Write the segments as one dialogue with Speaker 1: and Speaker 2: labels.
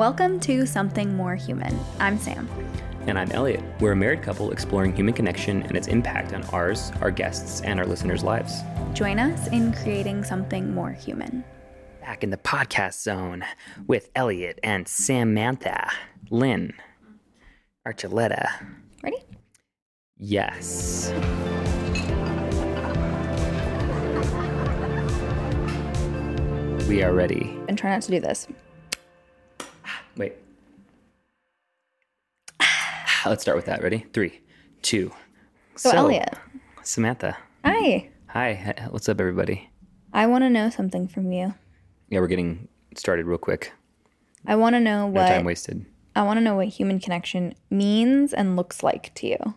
Speaker 1: Welcome to Something More Human. I'm Sam.
Speaker 2: And I'm Elliot. We're a married couple exploring human connection and its impact on ours, our guests, and our listeners' lives.
Speaker 1: Join us in creating something more human.
Speaker 2: Back in the podcast zone with Elliot and Samantha, Lynn, Archuleta.
Speaker 1: Ready?
Speaker 2: Yes. We are ready.
Speaker 1: And try not to do this.
Speaker 2: Wait. Let's start with that. Ready? Three, two.
Speaker 1: So, Elliot.
Speaker 2: Samantha.
Speaker 1: Hi.
Speaker 2: Hi. What's up, everybody?
Speaker 1: I want to know something from you.
Speaker 2: Yeah, we're getting started real quick.
Speaker 1: I want to know
Speaker 2: No time wasted.
Speaker 1: I want to know what human connection means and looks like to you.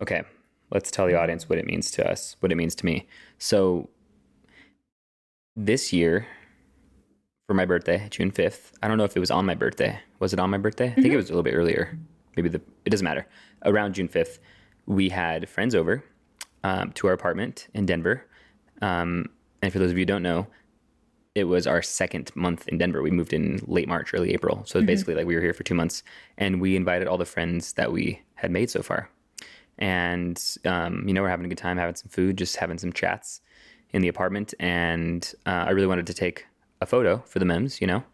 Speaker 2: Okay, let's tell the audience what it means to us, what it means to me. So, this year, for my birthday, June 5th, I don't know if it was on my birthday. Was it on my birthday? I think it was a little bit earlier. Maybe the, it doesn't matter. Around June 5th, we had friends over um, to our apartment in Denver. Um, and for those of you who don't know, it was our second month in Denver. We moved in late March, early April. So basically, like we were here for two months, and we invited all the friends that we had made so far. And um, you know, we're having a good time, having some food, just having some chats in the apartment. And uh, I really wanted to take a photo for the memes, you know.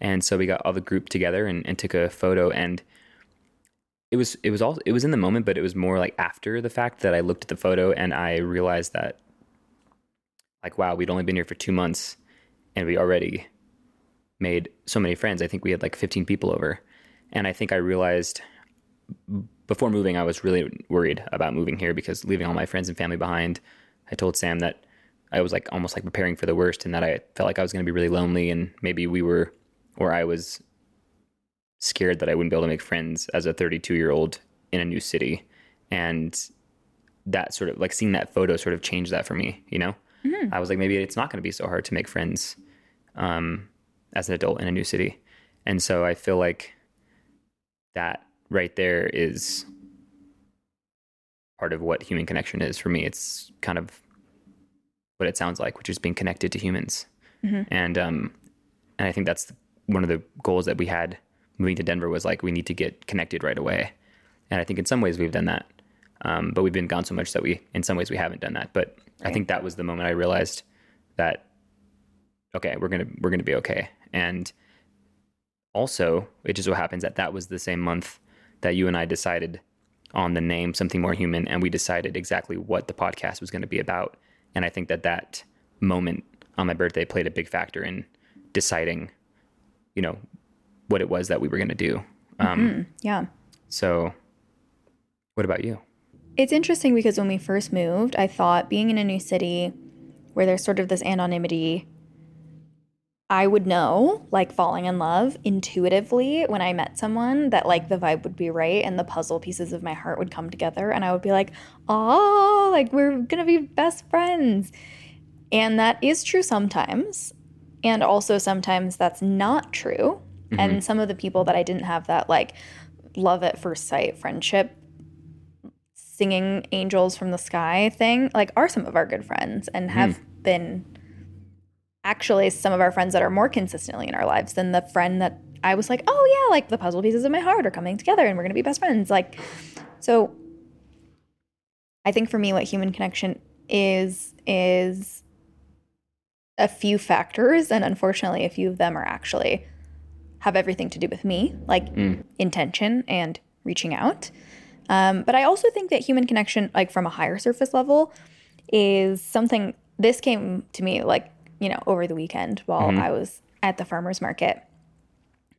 Speaker 2: And so we got all the group together and, and took a photo. And it was it was all it was in the moment, but it was more like after the fact that I looked at the photo and I realized that like wow, we'd only been here for two months and we already made so many friends. I think we had like 15 people over. And I think I realized before moving, I was really worried about moving here because leaving all my friends and family behind. I told Sam that I was like almost like preparing for the worst and that I felt like I was going to be really lonely and maybe we were, or I was scared that I wouldn't be able to make friends as a 32 year old in a new city. And that sort of like seeing that photo sort of changed that for me, you know? I was like, maybe it's not going to be so hard to make friends um, as an adult in a new city. And so I feel like that right there is part of what human connection is for me. It's kind of what it sounds like, which is being connected to humans. And um, and I think that's one of the goals that we had moving to Denver was like we need to get connected right away. And I think in some ways we've done that, um, but we've been gone so much that we in some ways we haven't done that. But I think that was the moment I realized that okay, we're gonna we're gonna be okay. And also, it just so happens that that was the same month that you and I decided on the name something more human, and we decided exactly what the podcast was going to be about. And I think that that moment on my birthday played a big factor in deciding, you know, what it was that we were going to do. Um,
Speaker 1: Yeah.
Speaker 2: So, what about you?
Speaker 1: It's interesting because when we first moved, I thought being in a new city where there's sort of this anonymity, I would know, like falling in love intuitively when I met someone that like the vibe would be right and the puzzle pieces of my heart would come together and I would be like, oh, like we're gonna be best friends. And that is true sometimes. And also sometimes that's not true. And mm-hmm. some of the people that I didn't have that like love at first sight friendship singing angels from the sky thing like are some of our good friends and have hmm. been actually some of our friends that are more consistently in our lives than the friend that I was like, oh yeah, like the puzzle pieces of my heart are coming together and we're gonna be best friends. Like, so I think for me, what human connection is, is a few factors. And unfortunately, a few of them are actually have everything to do with me, like intention and reaching out. Um, but I also think that human connection, like from a higher surface level, is something. This came to me like you know over the weekend while mm-hmm. I was at the farmers market.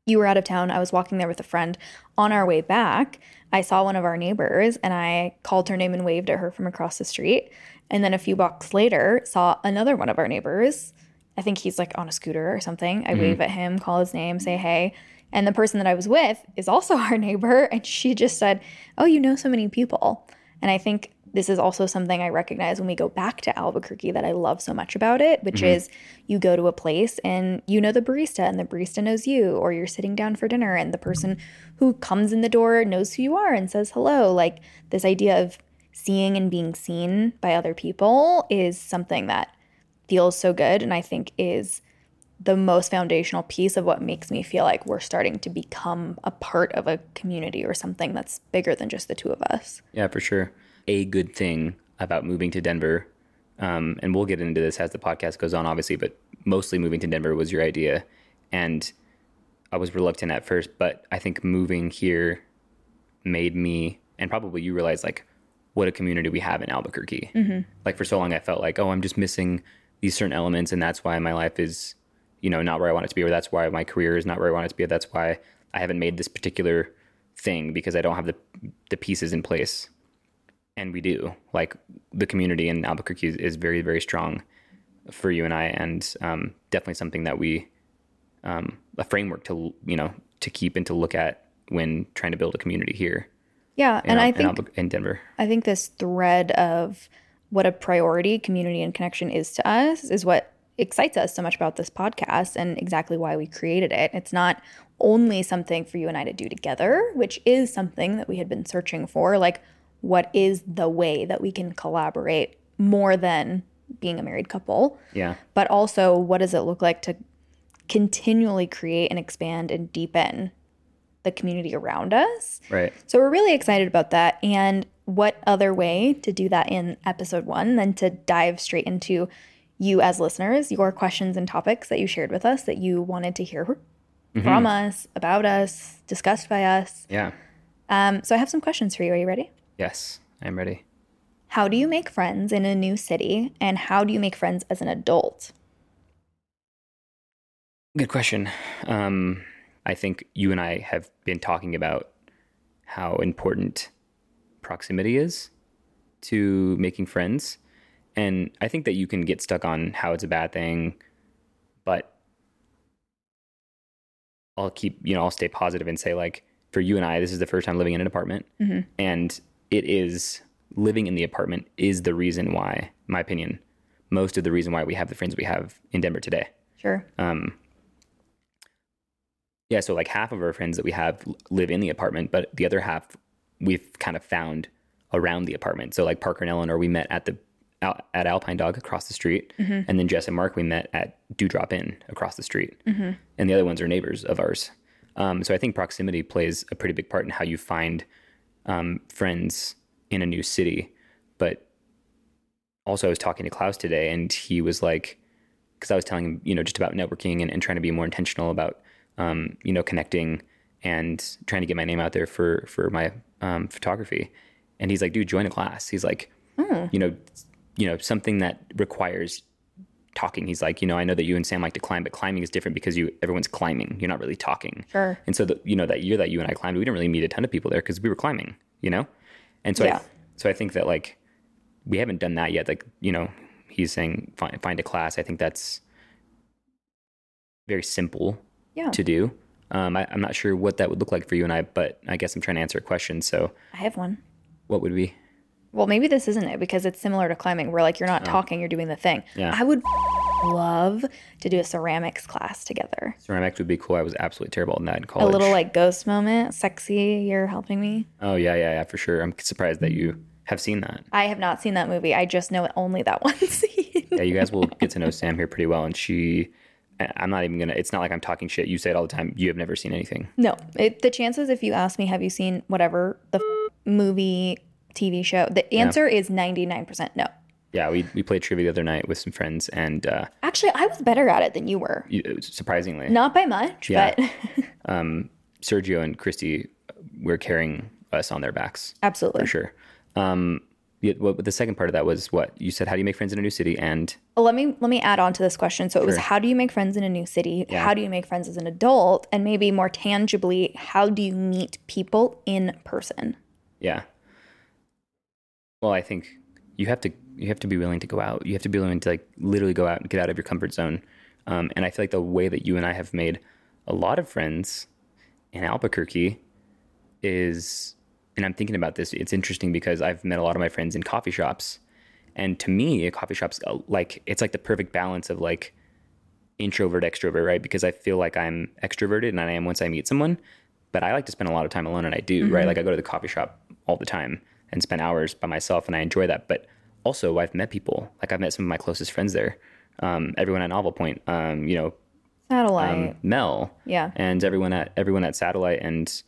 Speaker 1: You were out of town. I was walking there with a friend. On our way back, I saw one of our neighbors and I called her name and waved at her from across the street. And then a few blocks later, saw another one of our neighbors. I think he's like on a scooter or something. I mm-hmm. wave at him, call his name, say hey. And the person that I was with is also our neighbor. And she just said, Oh, you know so many people. And I think this is also something I recognize when we go back to Albuquerque that I love so much about it, which mm-hmm. is you go to a place and you know the barista and the barista knows you, or you're sitting down for dinner and the person who comes in the door knows who you are and says hello. Like this idea of seeing and being seen by other people is something that feels so good and I think is the most foundational piece of what makes me feel like we're starting to become a part of a community or something that's bigger than just the two of us.
Speaker 2: Yeah, for sure. A good thing about moving to Denver, um, and we'll get into this as the podcast goes on, obviously, but mostly moving to Denver was your idea. And I was reluctant at first, but I think moving here made me, and probably you realize, like, what a community we have in Albuquerque. Like, for so long, I felt like, oh, I'm just missing these certain elements, and that's why my life is, you know, not where I want it to be, or that's why my career is not where I want it to be. or That's why I haven't made this particular thing because I don't have the the pieces in place and we do. Like the community in Albuquerque is, is very, very strong for you and I, and um, definitely something that we um, a framework to you know to keep and to look at when trying to build a community here.
Speaker 1: Yeah,
Speaker 2: In,
Speaker 1: and I
Speaker 2: in,
Speaker 1: think
Speaker 2: in Denver.
Speaker 1: I think this thread of what a priority community and connection is to us is what excites us so much about this podcast and exactly why we created it. It's not only something for you and I to do together, which is something that we had been searching for. Like, what is the way that we can collaborate more than being a married couple?
Speaker 2: Yeah,
Speaker 1: But also, what does it look like to continually create and expand and deepen the community around us?
Speaker 2: right.
Speaker 1: So we're really excited about that. And what other way to do that in episode one than to dive straight into you as listeners, your questions and topics that you shared with us that you wanted to hear from us, about us, discussed by us.
Speaker 2: Yeah.
Speaker 1: Um, so I have some questions for you. Are you ready?
Speaker 2: Yes, I'm ready.
Speaker 1: How do you make friends in a new city? And how do you make friends as an adult?
Speaker 2: Good question. Um, I think you and I have been talking about how important proximity is to making friends. And I think that you can get stuck on how it's a bad thing, but I'll keep, you know, I'll stay positive and say, like, for you and I, this is the first time living in an apartment. And it is living in the apartment is the reason why, in my opinion, most of the reason why we have the friends we have in Denver today.
Speaker 1: Sure.
Speaker 2: um yeah so like half of our friends that we have live in the apartment but the other half we've kind of found around the apartment. So like parker and eleanor we met at the at alpine dog across the street. And then jess and mark we met at dewdrop inn across the street. And the other ones are neighbors of ours. Um, so i think proximity plays a pretty big part in how you find um, friends in a new city but also i was talking to klaus today and he was like because I was telling him, you know, just about networking and, and trying to be more intentional about, um, you know, connecting and trying to get my name out there for for my um, photography. And he's like, dude, join a class. He's like, you know, you know, something that requires talking. He's like, you know, I know that you and Sam like to climb, but climbing is different because you everyone's climbing. You're not really talking.
Speaker 1: Sure.
Speaker 2: And so, the, you know, that year that you and I climbed, we didn't really meet a ton of people there because we were climbing, you know? And so,
Speaker 1: Yeah.
Speaker 2: I, so I think that like, we haven't done that yet. Like, you know, he's saying find, find a class. I think that's very simple
Speaker 1: Yeah.
Speaker 2: to do. Um, I, I'm not sure what that would look like for you and I, but I guess I'm trying to answer a question. So
Speaker 1: I have one.
Speaker 2: what would be?
Speaker 1: Well, maybe this isn't it because it's similar to climbing where like you're not oh. talking, you're doing the thing.
Speaker 2: Oh. Yeah.
Speaker 1: I would love to do a ceramics class together.
Speaker 2: Ceramics would be cool. I was absolutely terrible in that in college.
Speaker 1: A little like ghost moment, sexy, you're helping me.
Speaker 2: oh yeah, yeah, yeah, for sure. I'm surprised that you have seen that.
Speaker 1: I have not seen that movie. I just know only that one scene.
Speaker 2: Yeah, you guys will get to know Sam here pretty well, and she. I'm not even gonna. It's not like I'm talking shit. You say it all the time. You have never seen anything.
Speaker 1: no, it, the chances if you ask me, have you seen whatever the f- movie, TV show? The answer is 99% no.
Speaker 2: Yeah, we we played trivia the other night with some friends, and uh,
Speaker 1: Actually, I was better at it than you were.
Speaker 2: you, surprisingly,
Speaker 1: Not by much,
Speaker 2: Yeah.
Speaker 1: but
Speaker 2: Sergio and Christy were carrying us on their backs
Speaker 1: absolutely.
Speaker 2: for sure. Um, yeah, what, the second part of that was what you said. How do you make friends in a new city? And
Speaker 1: Let me let me add on to this question. So it was how do you make friends in a new city?
Speaker 2: Yeah.
Speaker 1: How do you make friends as an adult? And maybe more tangibly, how do you meet people in person?
Speaker 2: Yeah. Well, I think you have to you have to be willing to go out. You have to be willing to like literally go out and get out of your comfort zone. Um, and I feel like the way that you and I have made a lot of friends in Albuquerque is, and I'm thinking about this. It's interesting because I've met a lot of my friends in coffee shops, and to me, a coffee shop's uh, like it's like the perfect balance of like introvert extrovert, right? Because I feel like I'm extroverted and I am once I meet someone, but I like to spend a lot of time alone and I do, right? Like I go to the coffee shop all the time and spend hours by myself and I enjoy that. But also I've met people, like I've met some of my closest friends there. Um, everyone at Novel Point, um, you know,
Speaker 1: Satellite.
Speaker 2: Mel,
Speaker 1: yeah.
Speaker 2: and everyone at everyone at Satellite, and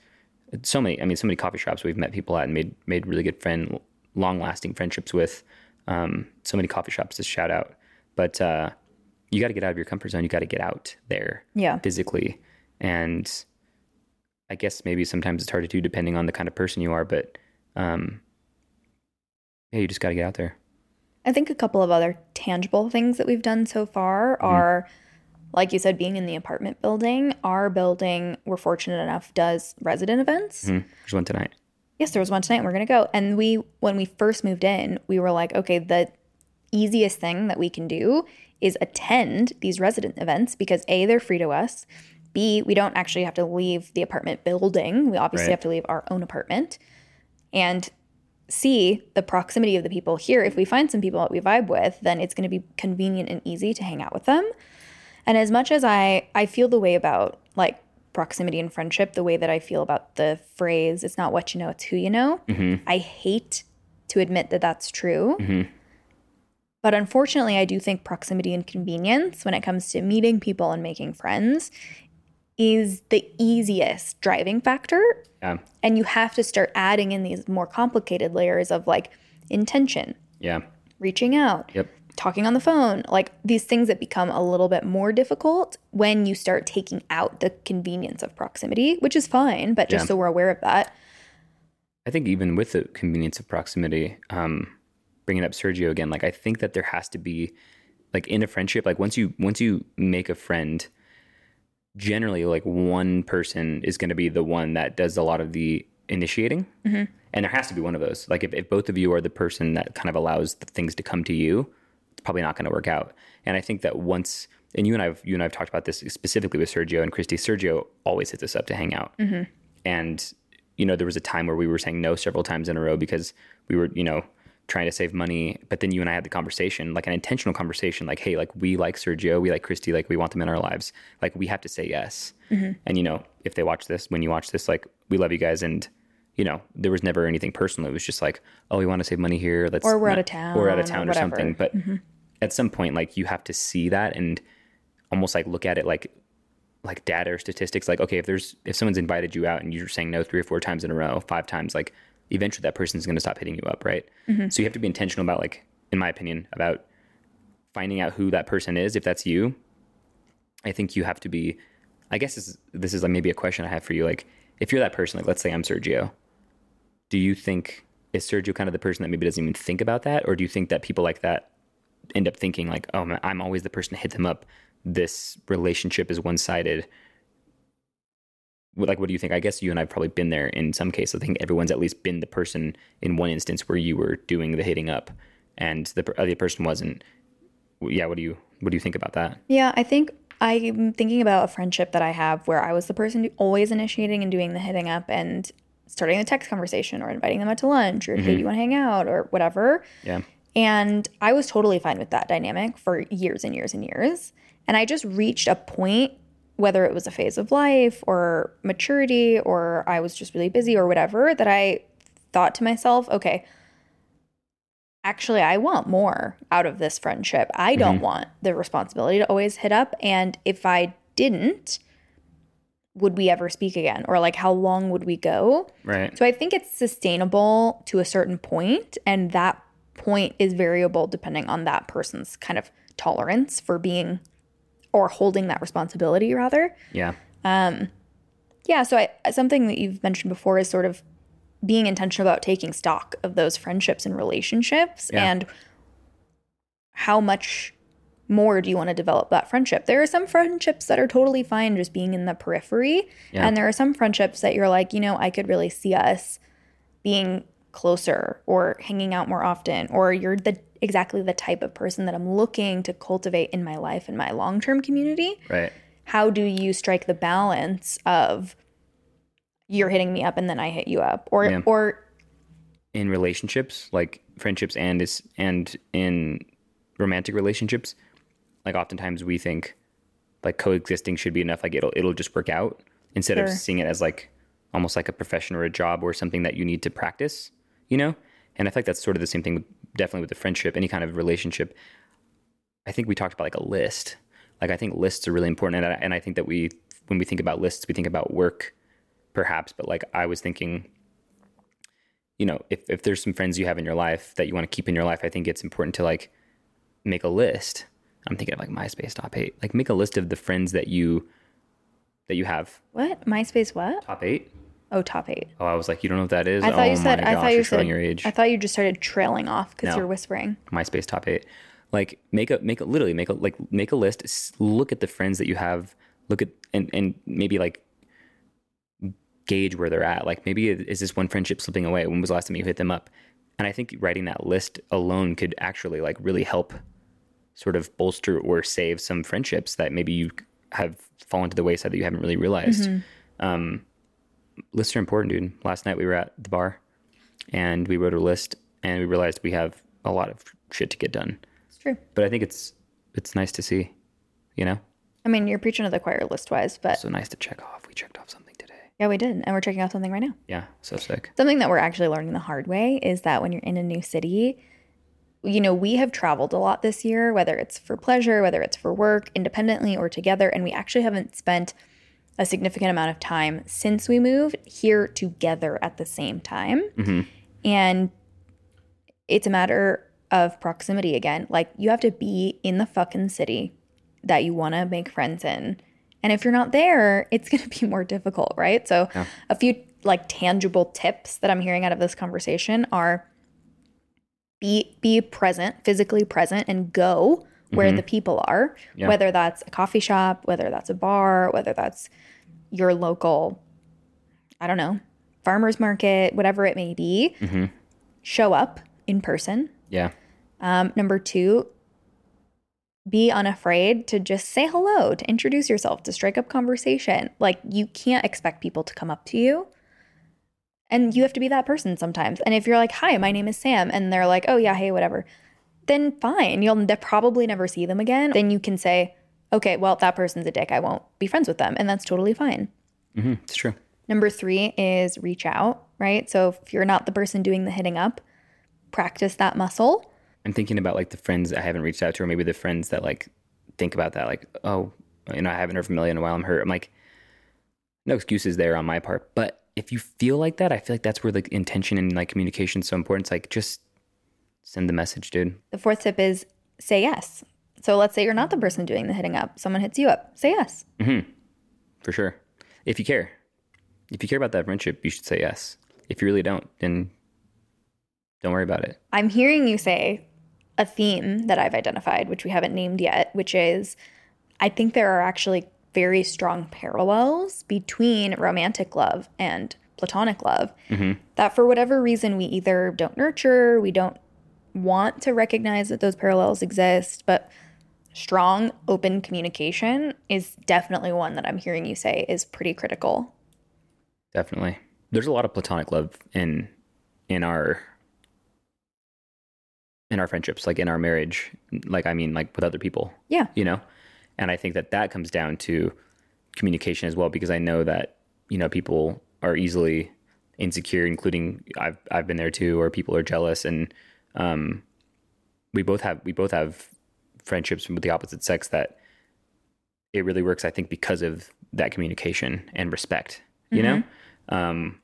Speaker 2: so many. I mean, so many coffee shops we've met people at and made made really good friend, long lasting friendships with. Um, so many coffee shops to shout out, but uh, you got to get out of your comfort zone. You got to get out there,
Speaker 1: Yeah.
Speaker 2: physically, and I guess maybe sometimes it's hard to do depending on the kind of person you are, but um, yeah, you just got to get out there.
Speaker 1: I think a couple of other tangible things that we've done so far are, like you said, being in the apartment building. Our building, we're fortunate enough, does resident events.
Speaker 2: Mm, there's one tonight.
Speaker 1: Yes, there was one tonight. And we're gonna go. And we, when we first moved in, we were like, okay, the easiest thing that we can do is attend these resident events because a they're free to us. B we don't actually have to leave the apartment building. We obviously
Speaker 2: Right.
Speaker 1: have to leave our own apartment. And C, the proximity of the people here, if we find some people that we vibe with, then it's going to be convenient and easy to hang out with them. And as much as I I feel the way about like proximity and friendship, the way that I feel about the phrase "it's not what you know, it's who you know," mm-hmm. I hate to admit that that's true. Mm-hmm. But unfortunately, I do think proximity and convenience when it comes to meeting people and making friends is the easiest driving factor.
Speaker 2: Yeah,
Speaker 1: and you have to start adding in these more complicated layers of like intention,
Speaker 2: yeah,
Speaker 1: reaching out,
Speaker 2: yep,
Speaker 1: talking on the phone, like these things that become a little bit more difficult when you start taking out the convenience of proximity, which is fine, but just
Speaker 2: Yeah.
Speaker 1: so we're aware of that.
Speaker 2: I think even with the convenience of proximity, um, bringing up Sergio again, like I think that there has to be, like in a friendship, like once you once you make a friend, generally like one person is going to be the one that does a lot of the initiating, mm-hmm. and there has to be one of those. Like if, if both of you are the person that kind of allows the things to come to you, it's probably not going to work out. And I think that once, and you and I've you and I've talked about this specifically with Sergio and Christy. Sergio always hits us up to hang out, mm-hmm. and you know there was a time where we were saying no several times in a row because we were you know trying to save money. But then you and I had the conversation, like an intentional conversation, like hey, like we like Sergio, we like Christy, like we want them in our lives, like we have to say yes. Mm-hmm. And you know if they watch this, when you watch this, like we love you guys and. You know, there was never anything personal. It was just like, oh, we want to save money here. Let's
Speaker 1: Or we're out of town
Speaker 2: Or out of town or,
Speaker 1: whatever.
Speaker 2: something. But mm-hmm. at some point, like you have to see that and almost like look at it like like data or statistics like okay if there's if someone's invited you out and you're saying no three or four times in a row five times like eventually that person's going to stop hitting you up right? Mm-hmm. So you have to be intentional about like in my opinion about finding out who that person is. If that's you i think you have to be i guess this is, this is like maybe a question i have for you. Like if you're that person like let's say i'm sergio do you think is sergio kind of the person that maybe doesn't even think about that? Or do you think that people like that end up thinking like, oh, man, I'm always the person to hit them up. This relationship is one sided. Like, what do you think? I guess you and I've probably been there in some cases. I think everyone's at least been the person in one instance where you were doing the hitting up, and the other uh, person wasn't. Yeah, what do you what do you think about that?
Speaker 1: Yeah, I think I'm thinking about a friendship that I have where I was the person always initiating and doing the hitting up and starting the text conversation or inviting them out to lunch or hey, do you want to hang out or whatever.
Speaker 2: Yeah,
Speaker 1: And I was totally fine with that dynamic for years and years and years. And I just reached a point, whether it was a phase of life or maturity or I was just really busy or whatever, that I thought to myself, okay, actually, I want more out of this friendship. I don't mm-hmm. want the responsibility to always hit up. And if I didn't, would we ever speak again? Or like, how long would we go?
Speaker 2: right.
Speaker 1: So I think it's sustainable to a certain point, and that point is variable depending on that person's kind of tolerance for being or holding that responsibility, rather.
Speaker 2: Yeah, um,
Speaker 1: Yeah. So I, something that you've mentioned before is sort of being intentional about taking stock of those friendships and relationships
Speaker 2: Yeah.
Speaker 1: and how much more do you want to develop that friendship? There are some friendships that are totally fine just being in the periphery.
Speaker 2: Yeah.
Speaker 1: And there are some friendships that you're like, you know, I could really see us being closer or hanging out more often, or you're the exactly the type of person that I'm looking to cultivate in my life and my long term community
Speaker 2: right.
Speaker 1: how do you strike the balance of you're hitting me up and then I hit you up or
Speaker 2: Yeah.
Speaker 1: or
Speaker 2: in relationships, like friendships and is and in romantic relationships, like oftentimes we think like coexisting should be enough. Like it'll it'll just work out instead of seeing it as like almost like a profession or a job or something that you need to practice, you know? And I think like that's sort of the same thing with, definitely with the friendship, any kind of relationship. I think we talked about like a list. like I think lists are really important, and I, and I think that we when we think about lists, we think about work, perhaps, but like I was thinking. You know, if, if there's some friends you have in your life that you want to keep in your life, I think it's important to like make a list. I'm thinking of like MySpace top eight. Like make a list of the friends that you that you have.
Speaker 1: What? MySpace what?
Speaker 2: Top eight?
Speaker 1: Oh, top eight.
Speaker 2: Oh, I was like, you don't know what that is?
Speaker 1: I thought
Speaker 2: oh
Speaker 1: you said I
Speaker 2: gosh,
Speaker 1: thought you said
Speaker 2: your age.
Speaker 1: I thought you just started trailing off because
Speaker 2: No.
Speaker 1: you're whispering.
Speaker 2: MySpace top eight. Like make a make a literally make a like make a list. Look at the friends that you have. Look at and and maybe like gauge where they're at. Like maybe is this one friendship slipping away? When was the last time you hit them up? And I think writing that list alone could actually like really help sort of bolster or save some friendships that maybe you have fallen to the wayside that you haven't really realized. Um, lists are important, dude. Last night we were at the bar and we wrote a list and we realized we have a lot of shit to get done.
Speaker 1: It's true.
Speaker 2: But I think it's it's nice to see, you know?
Speaker 1: I mean, you're preaching to the choir list wise, but
Speaker 2: So nice to check off. We checked off something today.
Speaker 1: yeah, we did, and we're checking off something right now.
Speaker 2: Yeah, so sick.
Speaker 1: Something that we're actually learning the hard way is that when you're in a new city, you know, we have traveled a lot this year, whether it's for pleasure, whether it's for work, independently or together, and we actually haven't spent a significant amount of time since we moved here together at the same time. Mm-hmm. And it's a matter of proximity again. Like, you have to be in the fucking city that you want to make friends in. And if you're not there, it's going to be more difficult, right? So, a few like tangible tips that I'm hearing out of this conversation are be be present, physically present and go where the people are,
Speaker 2: Yeah.
Speaker 1: whether that's a coffee shop, whether that's a bar, whether that's your local I don't know, farmers market, whatever it may be. Show up in person.
Speaker 2: Yeah.
Speaker 1: Um, number two, be unafraid to just say hello, to introduce yourself, to strike up conversation. Like you can't expect people to come up to you. And you have to be that person sometimes. And if you're like, hi, my name is Sam, and they're like, oh, yeah, hey, whatever, then fine. You'll ne- probably never see them again. Then you can say, okay, well, that person's a dick. I won't be friends with them. And that's totally fine.
Speaker 2: hmm It's true.
Speaker 1: Number three is reach out, right? So if you're not the person doing the hitting up, practice that muscle.
Speaker 2: I'm thinking about like the friends I haven't reached out to, or maybe the friends that like think about that, like, oh, you know, I haven't heard from Millie in a while. I'm hurt. I'm like, no excuses there on my part. But if you feel like that, I feel like that's where like intention and like communication is so important. It's like just send the message, dude.
Speaker 1: The fourth tip is say yes. So let's say you're not the person doing the hitting up. Someone hits you up. Say yes. Mm-hmm.
Speaker 2: For sure. If you care, if you care about that friendship, you should say yes. If you really don't, then don't worry about it.
Speaker 1: I'm hearing you say a theme that I've identified, which we haven't named yet, which is I think there are actually very strong parallels between romantic love and platonic love. Mm-hmm. That for whatever reason, we either don't nurture, we don't want to recognize that those parallels exist, but strong, open communication is definitely one that I'm hearing you say is pretty critical.
Speaker 2: Definitely. There's a lot of platonic love in in our in our friendships, like in our marriage, like I mean like with other people,
Speaker 1: Yeah.
Speaker 2: you know? And I think that that comes down to communication as well because I know that, you know, people are easily insecure including I've I've been there too or people are jealous and um we both have we both have friendships with the opposite sex that it really works I think because of that communication and respect, you know? um,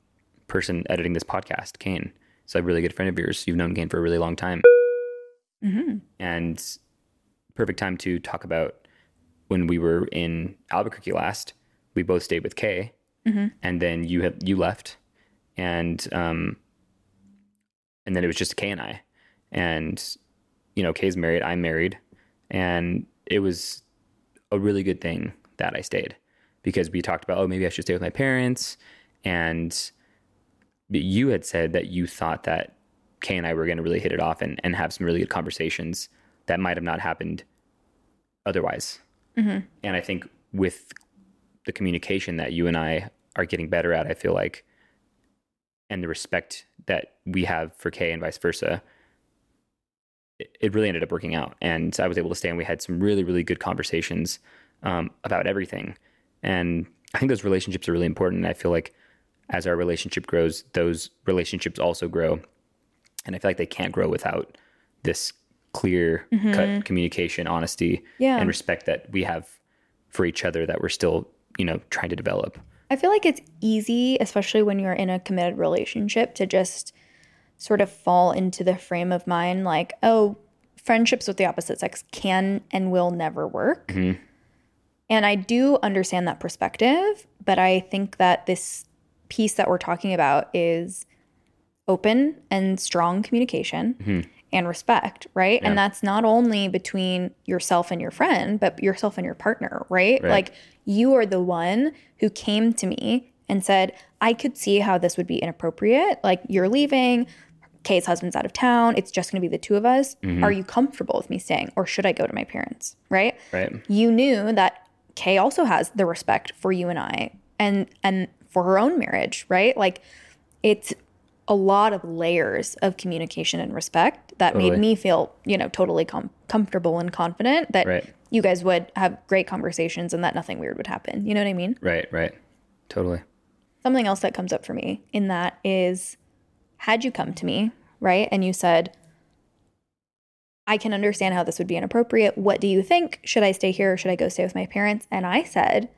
Speaker 2: person editing this podcast, Kane. It's a really good friend of yours. You've known Kane for a really long time. And perfect time to talk about when we were in Albuquerque last. We both stayed with Kay, and then you have you left, and um, and then it was just Kay and I, and you know Kay's married, I'm married, and it was a really good thing that I stayed because we talked about oh maybe I should stay with my parents. And you had said that you thought that Kay and I were going to really hit it off and, and have some really good conversations that might have not happened otherwise. Mm-hmm. And I think with the communication that you and I are getting better at, I feel like, and the respect that we have for Kay and vice versa, it, really ended up working out. And I was able to stay and we had some really, really good conversations um, about everything. And I think those relationships are really important. And I feel like as our relationship grows, those relationships also grow. And I feel like they can't grow without this clear cut communication, honesty,
Speaker 1: Mm-hmm. Yeah.
Speaker 2: and respect that we have for each other that we're still, you know, trying to develop.
Speaker 1: I feel like it's easy, especially when you're in a committed relationship, to just sort of fall into the frame of mind like, oh, friendships with the opposite sex can and will never work. Mm-hmm. And I do understand that perspective, but I think that this piece that we're talking about is open and strong communication mm-hmm. and respect, right? And that's not only between yourself and your friend, but yourself and your partner, right?
Speaker 2: Right.
Speaker 1: Like you are the one who came to me and said, I could see how this would be inappropriate. Like you're leaving, Kay's husband's out of town, it's just gonna be the two of us. Mm-hmm. Are you comfortable with me staying or should I go to my parents, right?
Speaker 2: Right.
Speaker 1: you knew that Kay also has the respect for you and I and and for her own marriage, right? Like it's a lot of layers of communication and respect that
Speaker 2: Totally.
Speaker 1: made me feel, you know, totally com- comfortable and confident that
Speaker 2: Right.
Speaker 1: you guys would have great conversations and that nothing weird would happen. You know what I mean?
Speaker 2: Right. Right. Totally.
Speaker 1: Something else that comes up for me in that is had you come to me, right? And you said, I can understand how this would be inappropriate. What do you think? Should I stay here or should I go stay with my parents? And I said,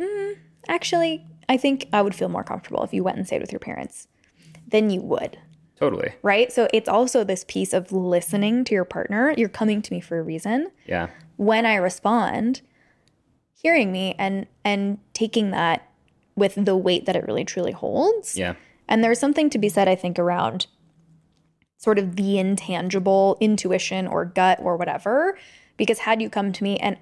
Speaker 1: mm, actually, I think I would feel more comfortable if you went and stayed with your parents than you would,
Speaker 2: Totally.
Speaker 1: right? So it's also this piece of listening to your partner. You're coming to me for a reason
Speaker 2: Yeah.
Speaker 1: when I respond, hearing me and and taking that with the weight that it really truly holds.
Speaker 2: Yeah.
Speaker 1: And there's something to be said, I think, around sort of the intangible intuition or gut or whatever. Because had you come to me and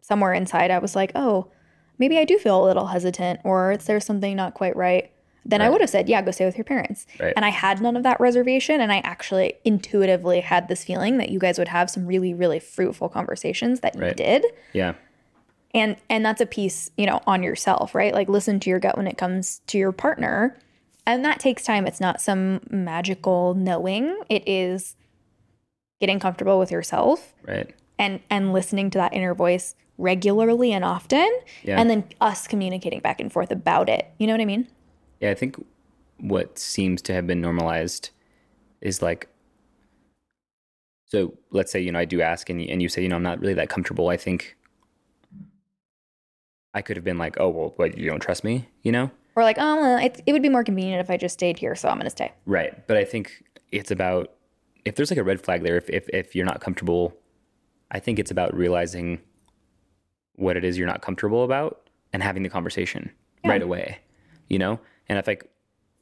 Speaker 1: somewhere inside I was like, oh, maybe I do feel a little hesitant or there's something not quite right, then I would have said, yeah, go stay with your parents.
Speaker 2: Right.
Speaker 1: And I had none of that reservation. And I actually intuitively had this feeling that you guys would have some really, really fruitful conversations that you did
Speaker 2: Yeah.
Speaker 1: and and that's a piece you know on yourself right like listen to your gut when it comes to your partner and that takes time it's not some magical knowing it is getting comfortable with yourself
Speaker 2: Right.
Speaker 1: and and listening to that inner voice regularly and often
Speaker 2: Yeah.
Speaker 1: and then us communicating back and forth about it you know what i mean
Speaker 2: Yeah, I think what seems to have been normalized is like, so let's say, you know, I do ask and you, and you say, you know, I'm not really that comfortable. I think I could have been like, oh, well, what, you don't trust me, you know?
Speaker 1: Or like oh it, it would be more convenient if i just stayed here so i'm going to stay
Speaker 2: Right. But I think it's about, if there's like a red flag there, if, if, if you're not comfortable, I think it's about realizing what it is you're not comfortable about and having the conversation right away, you know? And if like,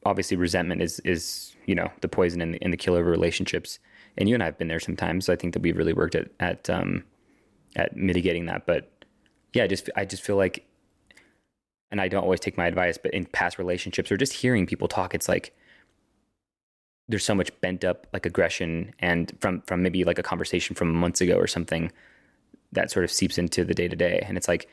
Speaker 2: obviously resentment is, is, you know, the poison and the, and the killer of relationships. And you and I have been there sometimes. So I think that we've really worked at, at, um, at mitigating that. But yeah, I just, I just feel like, and I don't always take my advice, but in past relationships or just hearing people talk, it's like, there's so much bent up like aggression and from from maybe like a conversation from months ago or something that sort of seeps into the day to day and it's like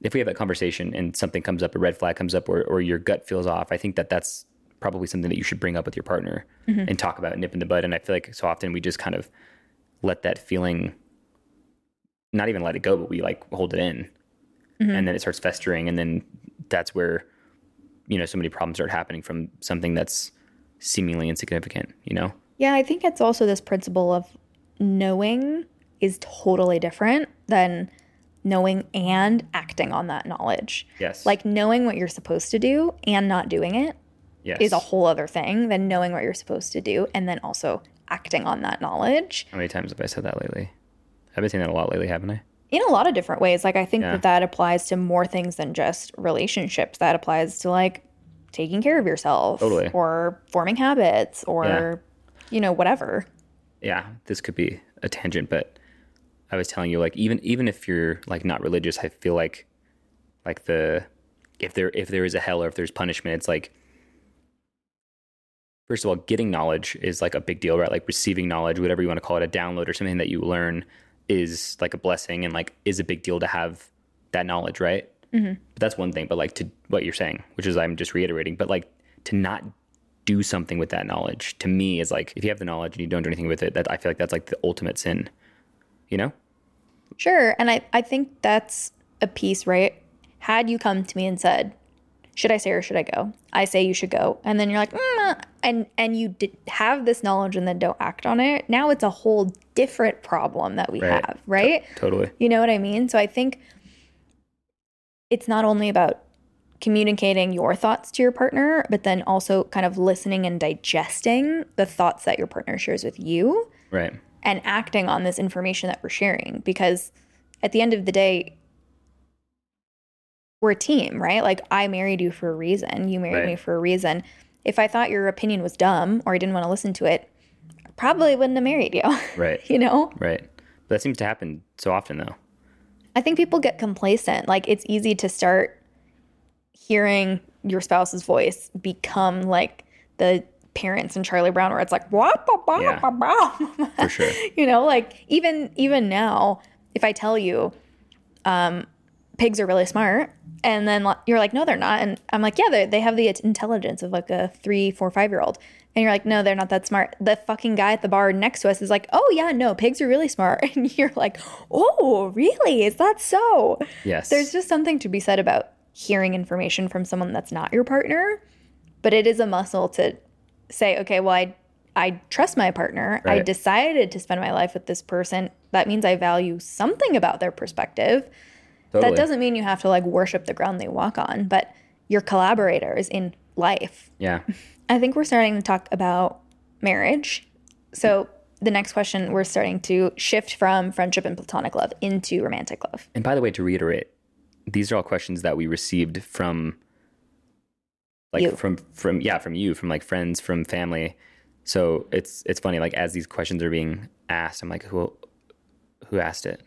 Speaker 2: if we have that conversation and something comes up a red flag comes up or, or your gut feels off i think that that's probably something that you should bring up with your partner mm-hmm. and talk about nip in the bud. And i feel like so often we just kind of let that feeling not even let it go but we like hold it in. Mm-hmm. And then it starts festering and then that's where you know so many problems start happening from something that's seemingly insignificant you know?
Speaker 1: Yeah, I think it's also this principle of knowing is totally different than knowing and acting on that knowledge.
Speaker 2: yes.
Speaker 1: Like knowing what you're supposed to do and not doing it
Speaker 2: yes.
Speaker 1: is a whole other thing than knowing what you're supposed to do and then also acting on that knowledge.
Speaker 2: How many times have i said that lately? I've been saying that a lot lately haven't i
Speaker 1: in a lot of different ways. Like I think
Speaker 2: Yeah.
Speaker 1: that that applies to more things than just relationships. That applies to like taking care of yourself
Speaker 2: Totally.
Speaker 1: or forming habits or you know whatever.
Speaker 2: yeah this could be a tangent but i was telling you like even even if you're like not religious i feel like like the if there if there is a hell or if there's punishment it's like first of all getting knowledge is like a big deal right like receiving knowledge whatever you want to call it a download or something that you learn is like a blessing and like is a big deal to have that knowledge right but that's one thing but like to what you're saying which is i'm just reiterating but like to not do something with that knowledge to me is like if you have the knowledge and you don't do anything with it that i feel like that's like the ultimate sin you know
Speaker 1: Sure. And I, I think that's a piece, right? Had you come to me and said, should I stay or should I go? I say you should go. And then you're like, mm, and and you have this knowledge and then don't act on it now it's a whole different problem that we
Speaker 2: Right.
Speaker 1: have right
Speaker 2: Totally.
Speaker 1: you know what i mean so i think it's not only about communicating your thoughts to your partner but then also kind of listening and digesting the thoughts that your partner shares with you
Speaker 2: Right.
Speaker 1: and acting on this information that we're sharing because at the end of the day we're a team right like i married you for a reason you married
Speaker 2: Right.
Speaker 1: me for a reason if i thought your opinion was dumb or i didn't want to listen to it I probably wouldn't have married you
Speaker 2: Right.
Speaker 1: you know
Speaker 2: Right. But that seems to happen so often though.
Speaker 1: i think people get complacent like it's easy to start hearing your spouse's voice become like the parents in charlie brown where it's like wah, bah, bah,
Speaker 2: Yeah.
Speaker 1: bah, bah.
Speaker 2: For sure.
Speaker 1: you know like even even now if i tell you um pigs are really smart and then you're like no they're not. And i'm like yeah they have the intelligence of like a three four five year old and you're like no they're not that smart. The fucking guy at the bar next to us is like oh yeah no pigs are really smart. And you're like oh really? Is that so?
Speaker 2: Yes.
Speaker 1: there's just something to be said about hearing information from someone that's not your partner but it is a muscle to say okay well i i trust my partner. I decided to spend my life with this person. That means i value something about their perspective
Speaker 2: totally.
Speaker 1: that doesn't mean you have to like worship the ground they walk on but your collaborators in life
Speaker 2: Yeah.
Speaker 1: i think we're starting to talk about marriage so the next question we're starting to shift from friendship and platonic love into romantic love
Speaker 2: And by the way, to reiterate, these are all questions that we received from like
Speaker 1: You.
Speaker 2: from from yeah, from you, from like friends, from family. So it's it's funny, like as these questions are being asked, I'm like, who who asked it?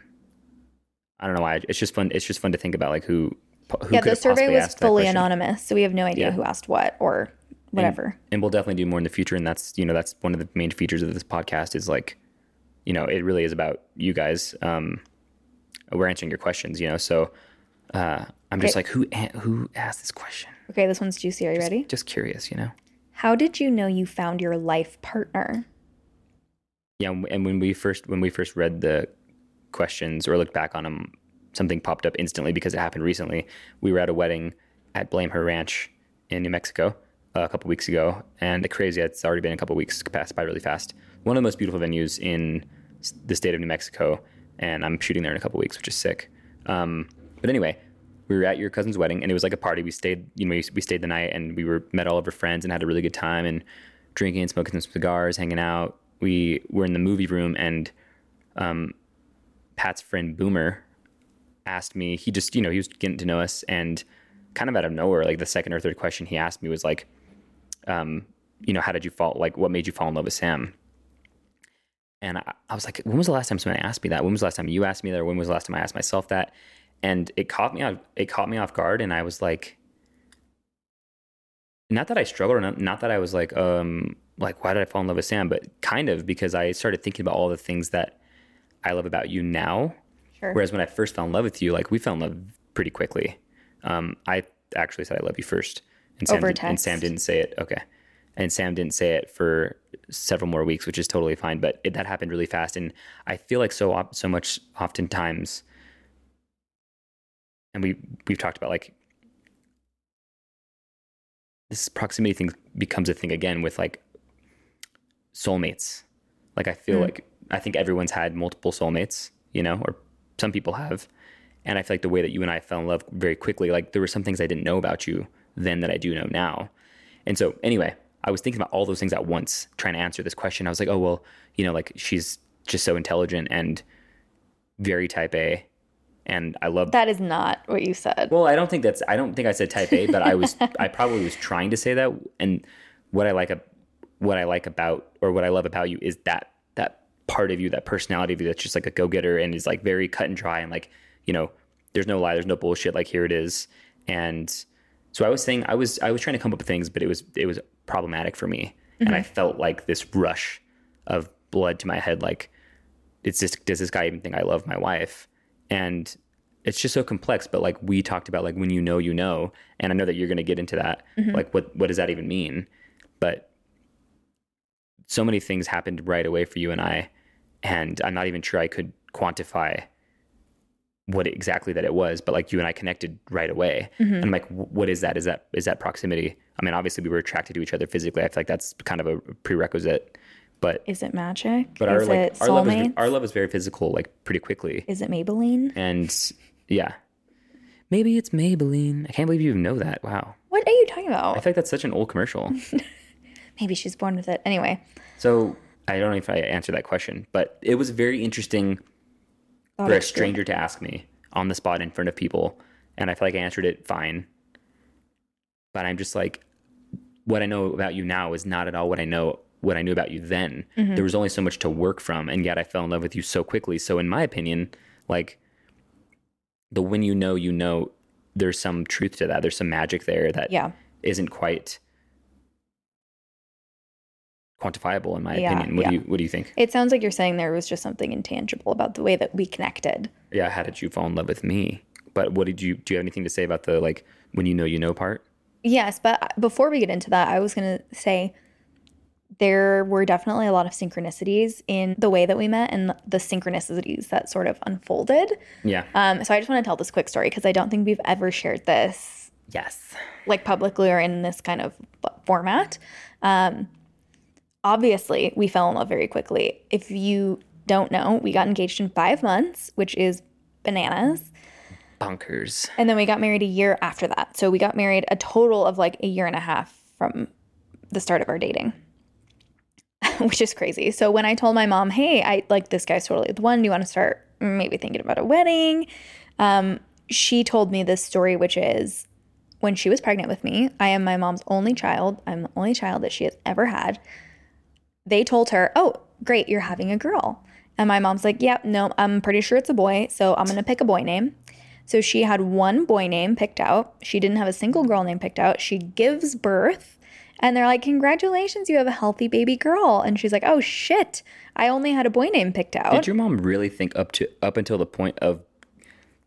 Speaker 2: I don't know why. It's just fun. It's just fun to think about like who. who
Speaker 1: yeah the survey was fully anonymous so we have no idea
Speaker 2: Yeah.
Speaker 1: who asked what or whatever
Speaker 2: and we'll definitely do more in the future and that's you know that's one of the main features of this podcast is like you know it really is about you guys um we're answering your questions you know so uh i'm just like who who asked this question
Speaker 1: okay this one's juicy are you ready
Speaker 2: just curious you know
Speaker 1: how did you know you found your life partner
Speaker 2: yeah and and when we first when we first read the questions or looked back on them something popped up instantly because it happened recently. We were at a wedding at blame her ranch in new mexico uh, a couple weeks ago and crazy it's already been a couple weeks passed by really fast. One of the most beautiful venues in the state of new mexico and i'm shooting there in a couple weeks which is sick. Um, but anyway we were at your cousin's wedding and it was like a party. We stayed you know we, stayed the night and we were met all of our friends and had a really good time and drinking and smoking some cigars hanging out. We were in the movie room and um, pat's friend boomer asked me he just you know he was getting to know us and kind of out of nowhere like the second or third question he asked me was like um, you know how did you fall like what made you fall in love with sam? And I, I was like when was the last time someone asked me that? When was the last time you asked me that or when was the last time i asked myself that? And it caught me off it caught me off guard and i was like not that i struggled or not, not that i was like um like why did i fall in love with sam? But kind of because i started thinking about all the things that i love about you now
Speaker 1: sure
Speaker 2: Whereas when I first fell in love with you, like we fell in love pretty quickly. Um, I actually said I love you first, and Sam, did, and Sam didn't say it. Okay, and Sam didn't say it for several more weeks, which is totally fine. But it, that happened really fast, and I feel like so op- so much oftentimes, and we we've talked about like this proximity thing becomes a thing again with like soulmates. Like I feel
Speaker 1: Mm.
Speaker 2: like I think everyone's had multiple soulmates, you know, or some people have. And I feel like the way that you and I fell in love very quickly, like there were some things I didn't know about you then that I do know now. And so anyway, I was thinking about all those things at once, trying to answer this question. I was like, oh well, you know, like she's just so intelligent and very type A. And I love
Speaker 1: that is not what you said
Speaker 2: well, I don't think that's. I don't think I said type A, but I was. I probably was trying to say that. And what I like, what I like about, or what I love about you is that part of you, that personality of you, that's just like a go getter and is like very cut and dry and like you know, there's no lie, there's no bullshit. Like here it is. And so I was saying, I was I was trying to come up with things, but it was it was problematic for me, and I mm-hmm. felt like this rush of blood to my head, like it's just does this guy even think I love my wife? And it's just so complex. But like we talked about, like when you know, you know, and I know that you're going to get into that. Mm-hmm. Like what what does that even mean? But so many things happened right away for you and I, and I'm not even sure I could quantify what exactly that it was, but like you and I connected right away.
Speaker 1: Mm-hmm.
Speaker 2: And I'm like, what is that? Is that is that proximity? I mean, obviously we were attracted to each other physically. I feel like that's kind of a prerequisite. But
Speaker 1: Is it magic?
Speaker 2: but our
Speaker 1: is
Speaker 2: like
Speaker 1: it
Speaker 2: our love is our love is very physical, like pretty quickly.
Speaker 1: is it Maybelline?
Speaker 2: And yeah, maybe it's Maybelline. I can't believe you even know that. Wow,
Speaker 1: What are you talking about?
Speaker 2: I feel like that's such an old commercial.
Speaker 1: Maybe she's born with it. Anyway,
Speaker 2: so I don't know if I answered that question, but it was very interesting
Speaker 1: thought
Speaker 2: for a stranger to ask me on the spot in front of people, and I feel like I answered it fine. But I'm just like, what I know about you now is not at all what I know what I knew about you then.
Speaker 1: Mm-hmm.
Speaker 2: There was only so much to work from, and yet I fell in love with you so quickly. So in my opinion, like the when you know you know, there's some truth to that. There's some magic there that
Speaker 1: Yeah.
Speaker 2: isn't quite quantifiable in my
Speaker 1: Yeah,
Speaker 2: opinion. What
Speaker 1: yeah.
Speaker 2: do you what do you think?
Speaker 1: It sounds like you're saying there was just something intangible about the way that we connected.
Speaker 2: yeah, how did you fall in love with me? But what did you do? You have anything to say about the like when you know you know part?
Speaker 1: Yes, but before we get into that, I was going to say there were definitely a lot of synchronicities in the way that we met and the synchronicities that sort of unfolded.
Speaker 2: Yeah.
Speaker 1: Um, so I just want to tell this quick story because I don't think we've ever shared this
Speaker 2: yes.
Speaker 1: like publicly or in this kind of format. Um, obviously, we fell in love very quickly. If you don't know, we got engaged in five months, which is bananas.
Speaker 2: Bonkers.
Speaker 1: And then we got married a year after that. So we got married a total of like a year and a half from the start of our dating, which is crazy. So when I told my mom, hey, I like this guy's totally the one, do you want to start maybe thinking about a wedding? Um, she told me this story, which is when she was pregnant with me, I am my mom's only child. I'm the only child that she has ever had. They told her, oh, great, you're having a girl. And my mom's like, yeah, no, I'm pretty sure it's a boy. So I'm going to pick a boy name. So she had one boy name picked out. She didn't have a single girl name picked out. She gives birth and they're like, Congratulations, you have a healthy baby girl. And she's like, Oh shit, I only had a boy name picked out.
Speaker 2: Did your mom really think up to up until the point of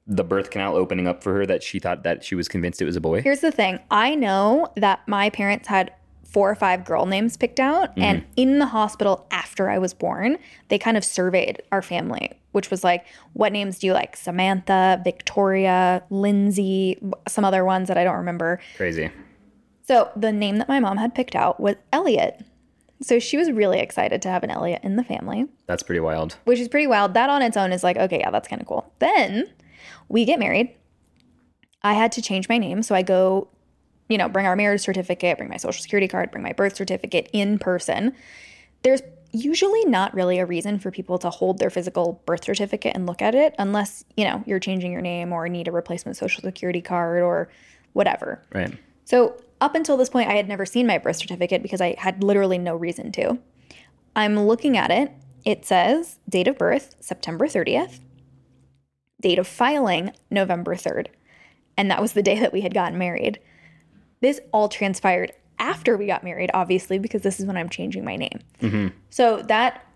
Speaker 2: the birth canal opening up for her that she thought that she was convinced it was a boy?
Speaker 1: Here's the thing I know that my parents had four or five girl names picked out. Mm-hmm. And in the hospital after I was born, they kind of surveyed our family, which was like, what names do you like? Samantha, Victoria, Lindsay, some other ones that I don't remember.
Speaker 2: Crazy.
Speaker 1: So the name that my mom had picked out was Elliot. So she was really excited to have an Elliot in the family,
Speaker 2: That's pretty wild.
Speaker 1: which is pretty wild. That on its own is like, okay, yeah, that's kind of cool. Then we get married. I had to change my name. So I go, you know, bring our marriage certificate, bring my social security card, bring my birth certificate in person. There's usually not really a reason for people to hold their physical birth certificate and look at it unless, you know, you're changing your name or need a replacement social security card or whatever.
Speaker 2: Right.
Speaker 1: So, up until this point, I had never seen my birth certificate because I had literally no reason to. I'm looking at it. It says date of birth, September 30th, date of filing, November 3rd. And that was the day that we had gotten married. This all transpired after we got married, obviously, because this is when I'm changing my name. Mm-hmm. So, that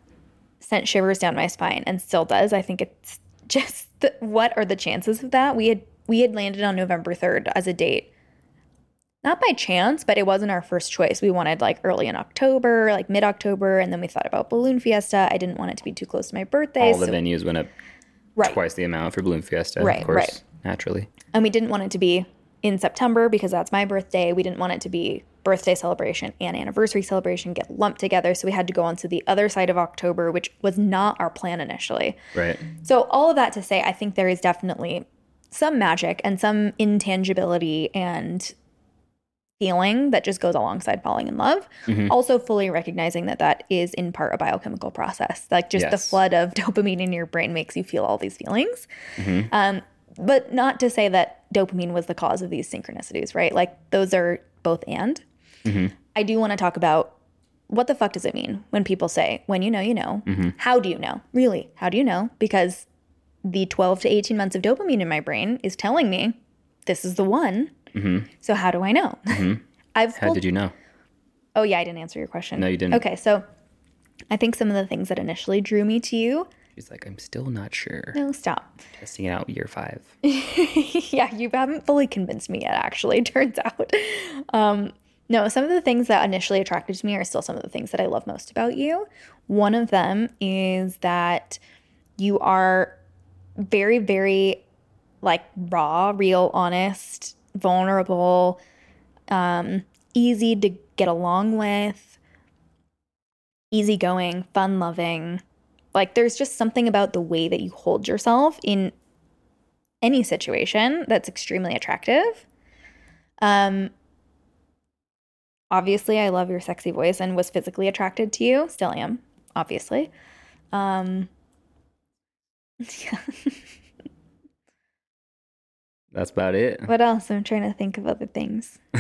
Speaker 1: sent shivers down my spine and still does. I think it's just the, what are the chances of that? We had we had landed on November 3rd as a date not by chance, but it wasn't our first choice. We wanted like early in October, like mid October, and then we thought about Balloon Fiesta. I didn't want it to be too close to my birthday.
Speaker 2: All the
Speaker 1: so-
Speaker 2: venues went up
Speaker 1: right.
Speaker 2: twice the amount for Balloon Fiesta,
Speaker 1: Right,
Speaker 2: of course,
Speaker 1: right.
Speaker 2: naturally.
Speaker 1: And we didn't want it to be in September because that's my birthday. We didn't want it to be birthday celebration and anniversary celebration get lumped together. So we had to go on to the other side of October, which was not our plan initially.
Speaker 2: Right.
Speaker 1: So, all of that to say, I think there is definitely some magic and some intangibility and feeling that just goes alongside falling in love. Also, fully recognizing that that is in part a biochemical process. Like, just the flood of dopamine in your brain makes you feel all these feelings. Um, but not to say that dopamine was the cause of these synchronicities, right? Like, those are both and. Mm-hmm. I do want to talk about what the fuck does it mean when people say, when you know, you know? Mm-hmm. How do you know? Really, how do you know? Because the 12 to 18 months of dopamine in my brain is telling me this is the one. Mm-hmm. So, how do I know? I've
Speaker 2: How
Speaker 1: pulled-
Speaker 2: did you know?
Speaker 1: oh, yeah, I didn't answer your question.
Speaker 2: No, you didn't.
Speaker 1: Okay, so I think some of the things that initially drew me to you.
Speaker 2: She's like, I'm still not sure.
Speaker 1: No, stop.
Speaker 2: Testing it out year five.
Speaker 1: yeah, you haven't fully convinced me yet, actually, turns out. Um, no, some of the things that initially attracted to me are still some of the things that I love most about you. One of them is that you are very, very like raw, real, honest, vulnerable, um, easy to get along with, easygoing, fun loving. Like there's just something about the way that you hold yourself in any situation that's extremely attractive. Um obviously I love your sexy voice and was physically attracted to you. Still am, obviously. Um yeah.
Speaker 2: That's about it.
Speaker 1: what else? I'm trying to think of other things.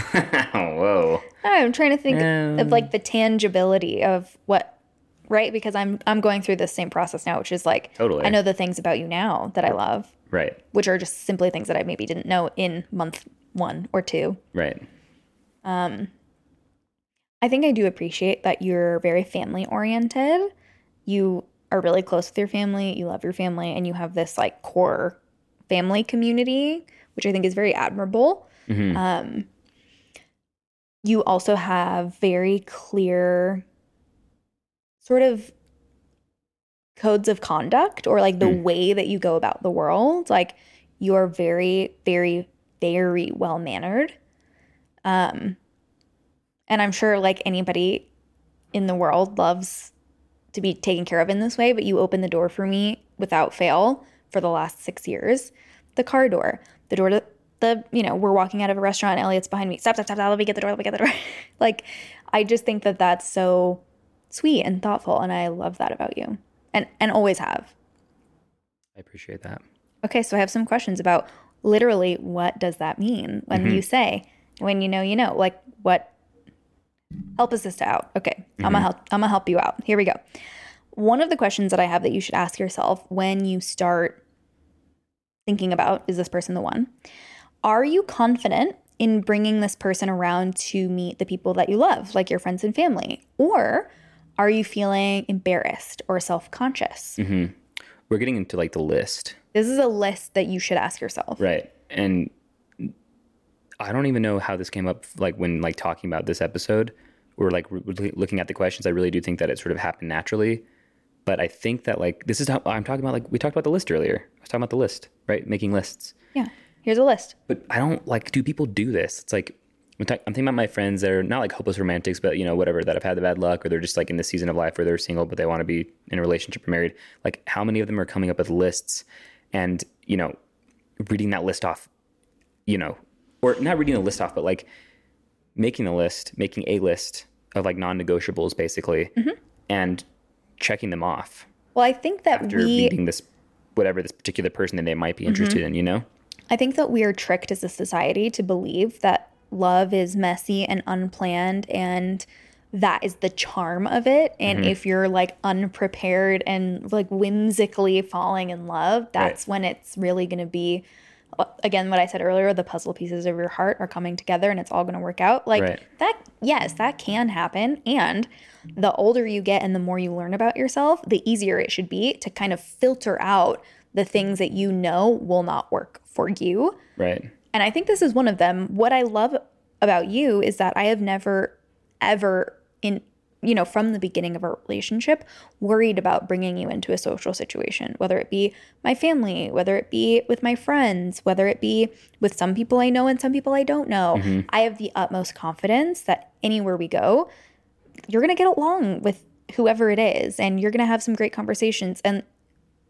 Speaker 2: Whoa.
Speaker 1: I'm trying to think
Speaker 2: Um,
Speaker 1: of like the tangibility of what right because I'm I'm going through the same process now which is like
Speaker 2: Totally.
Speaker 1: I know the things about you now that I love
Speaker 2: Right.
Speaker 1: which are just simply things that I maybe didn't know in month 1 or 2.
Speaker 2: Right.
Speaker 1: Um I think I do appreciate that you're very family oriented. You are really close with your family, you love your family and you have this like core family community which I think is very admirable.
Speaker 2: Mhm.
Speaker 1: Um, you also have very clear sort of codes of conduct or like the
Speaker 2: Mm.
Speaker 1: way that you go about the world. Like you are very, very, very well mannered. Um, and I'm sure like anybody in the world loves to be taken care of in this way, but you open the door for me without fail for the last six years. The car door, the door to the, you know, we're walking out of a restaurant, Elliot's behind me. Stop, stop, stop, stop, let me get the door, let me get the door. like, I just think that that's so sweet and thoughtful, and I love that about you, and and always have.
Speaker 2: I appreciate that.
Speaker 1: Okay, so I have some questions about literally what does that mean when you mm-hmm. say when you know you know like what help us this out. Okay, I'm gonna mm-hmm. help I'm gonna help you out. Here we go. One of the questions that I have that you should ask yourself when you start thinking about is this person the one? Are you confident in bringing this person around to meet the people that you love, like your friends and family? Or are you feeling embarrassed or self conscious?
Speaker 2: hmm We're getting into like the list.
Speaker 1: This is a list that you should ask yourself.
Speaker 2: Right. And I don't even know how this came up like when like talking about this episode or like re- looking at the questions. I really do think that it sort of happened naturally. But I think that like this is how I'm talking about like we talked about the list earlier. I was talking about the list, right? Making lists.
Speaker 1: Yeah. Here's a list.
Speaker 2: But I don't like do people do this? It's like I'm, ta- I'm thinking about my friends that are not like hopeless romantics, but you know whatever that have had the bad luck or they're just like in the season of life where they're single but they want to be in a relationship or married. Like how many of them are coming up with lists and you know reading that list off, you know, or not reading the list off, but like making a list, making a list of like non-negotiables basically, mm-hmm. and checking them off
Speaker 1: Well, I think that
Speaker 2: after
Speaker 1: we
Speaker 2: meeting this whatever this particular person that they might be mm-hmm. interested in. You know.
Speaker 1: I think that we are tricked as a society to believe that love is messy and unplanned and that is the charm of it. And if you're like unprepared and like whimsically falling in love, that's when it's really going to be uh, again what I said earlier, the puzzle pieces of your heart are coming together and it's all going to work out. Like
Speaker 2: Right.
Speaker 1: that yes, that can happen and the older you get and the more you learn about yourself, the easier it should be to kind of filter out the things that you know will not work for you.
Speaker 2: Right.
Speaker 1: And I think this is one of them. What I love about you is that I have never, ever, in, you know, from the beginning of our relationship, worried about bringing you into a social situation, whether it be my family, whether it be with my friends, whether it be with some people I know and some people I don't know. Mm-hmm. I have the utmost confidence that anywhere we go, you're going to get along with whoever it is and you're going to have some great conversations. And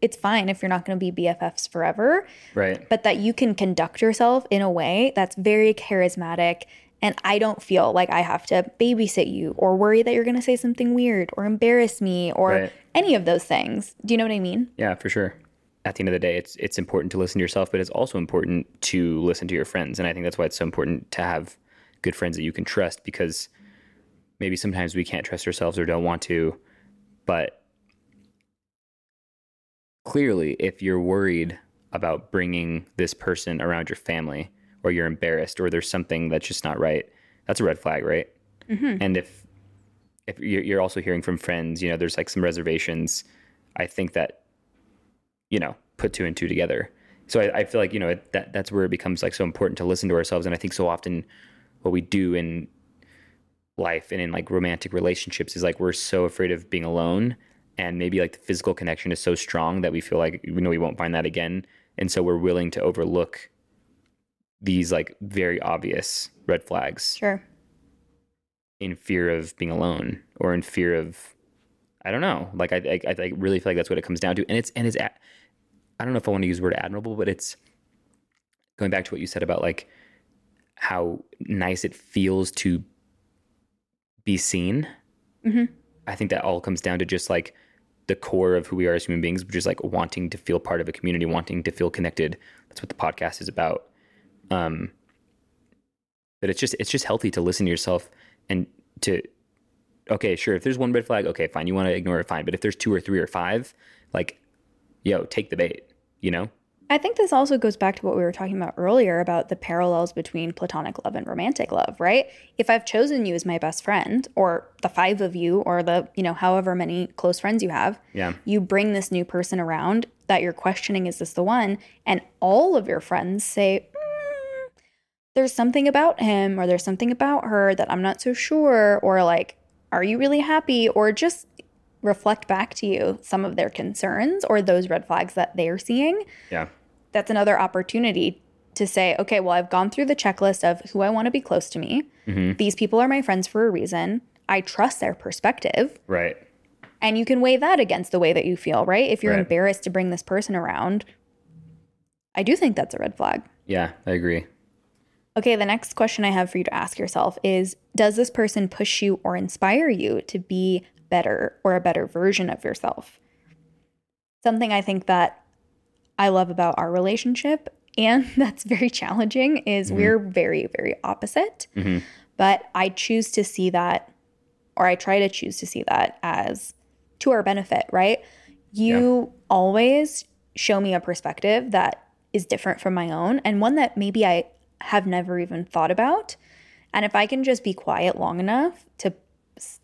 Speaker 1: it's fine if you're not going to be BFFs forever
Speaker 2: Right.
Speaker 1: but that you can conduct yourself in a way that's very charismatic and I don't feel like I have to babysit you or worry that you're going to say something weird or embarrass me or
Speaker 2: Right.
Speaker 1: any of those things. Do you know what I mean?
Speaker 2: Yeah, for sure. At the end of the day, it's it's important to listen to yourself, but it's also important to listen to your friends. And I think that's why it's so important to have good friends that you can trust because maybe sometimes we can't trust ourselves or don't want to. But clearly, if you're worried about bringing this person around your family or you're embarrassed or there's something that's just not right, that's a red flag, right? Mm-hmm. And if if you're you're also hearing from friends, you know, there's like some reservations. I think that you know, put two and two together. So I, I feel like, you know, it, that that's where it becomes like so important to listen to ourselves. And I think so often what we do in life and in like romantic relationships is like we're so afraid of being alone. And maybe like the physical connection is so strong that we feel like we know we won't find that again. And so we're willing to overlook these like very obvious red flags
Speaker 1: Sure.
Speaker 2: in fear of being alone or in fear of I don't know. Like I I, I really feel like that's what it comes down to. And it's and it's a- I don't know if I want to use the word admirable, but it's going back to what you said about like how nice it feels to be seen.
Speaker 1: Mhm.
Speaker 2: I think that all comes down to just like the core of who we are as human beings, which is like wanting to feel part of a community, wanting to feel connected. That's what the podcast is about. Um, but it's just it's just healthy to listen to yourself and to okay, sure. If there's one red flag, okay, fine. You want to ignore it, fine. But if there's two or three or five, like, yo, take the bait. You know?
Speaker 1: I think this also goes back to what we were talking about earlier about the parallels between platonic love and romantic love, right? If I've chosen you as my best friend, or the five of you, or the, you know, however many close friends you have,
Speaker 2: Yeah.
Speaker 1: you bring this new person around that you're questioning, is this the one? And all of your friends say, "Mm, there's something about him, or there's something about her that I'm not so sure, or like, are you really happy? Or just reflect back to you some of their concerns or those red flags that they're seeing
Speaker 2: Yeah.
Speaker 1: that's another opportunity to say, okay, well, I've gone through the checklist of who I want to be close to me. Mm-hmm. These people are my friends for a reason. I trust their perspective.
Speaker 2: Right.
Speaker 1: And you can weigh that against the way that you feel, right? If you're
Speaker 2: Right.
Speaker 1: embarrassed to bring this person around, I do think that's a red flag.
Speaker 2: Yeah, I agree.
Speaker 1: Okay, the next question I have for you to ask yourself is Does this person push you or inspire you to be better or a better version of yourself? Something I think that I love about our relationship and that's very challenging is we're very, very opposite.
Speaker 2: Mhm.
Speaker 1: But I choose to see that, or I try to choose to see that as to our benefit, right? You always show me a perspective that is different from my own and one that maybe I have never even thought about. And if I can just be quiet long enough to,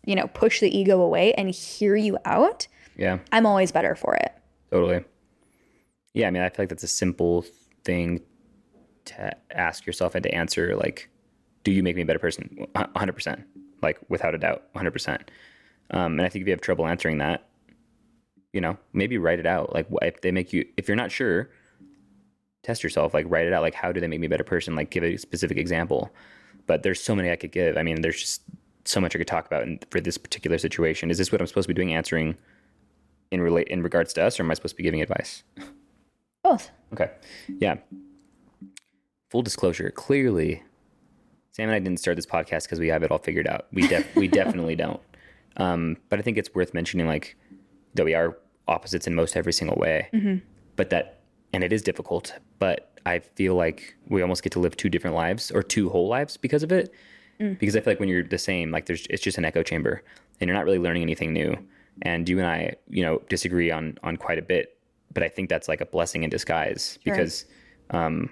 Speaker 1: you know, push the ego away and hear you out,
Speaker 2: Yeah,
Speaker 1: I'm always better for it.
Speaker 2: totally. Yeah, I mean, I feel like that's a simple thing to ask yourself and to answer. Like, do you make me a better person? 100%. Like, without a doubt, 100%. Um, and I think if you have trouble answering that, you know, maybe write it out. Like, if they make you, if you're not sure, test yourself. Like, write it out. Like, how do they make me a better person? Like, give a specific example. But there's so many I could give. I mean, there's just so much I could talk about in, for this particular situation. Is this what I'm supposed to be doing? Answering in relate in regards to us, or am I supposed to be giving advice?
Speaker 1: Both.
Speaker 2: Okay. Yeah. Full disclosure, clearly, Sam and I didn't start this podcast because we have it all figured out. We def- we definitely don't. Um, but I think it's worth mentioning, like, that we are opposites in most every single way. But that, and it is difficult. But I feel like we almost get to live two different lives or two whole lives because of it. Because I feel like when you're the same, like, there's it's just an echo chamber, and you're not really learning anything new. And you and I, you know, disagree on on quite a bit. But I think that's like a blessing in disguise
Speaker 1: Sure.
Speaker 2: because um,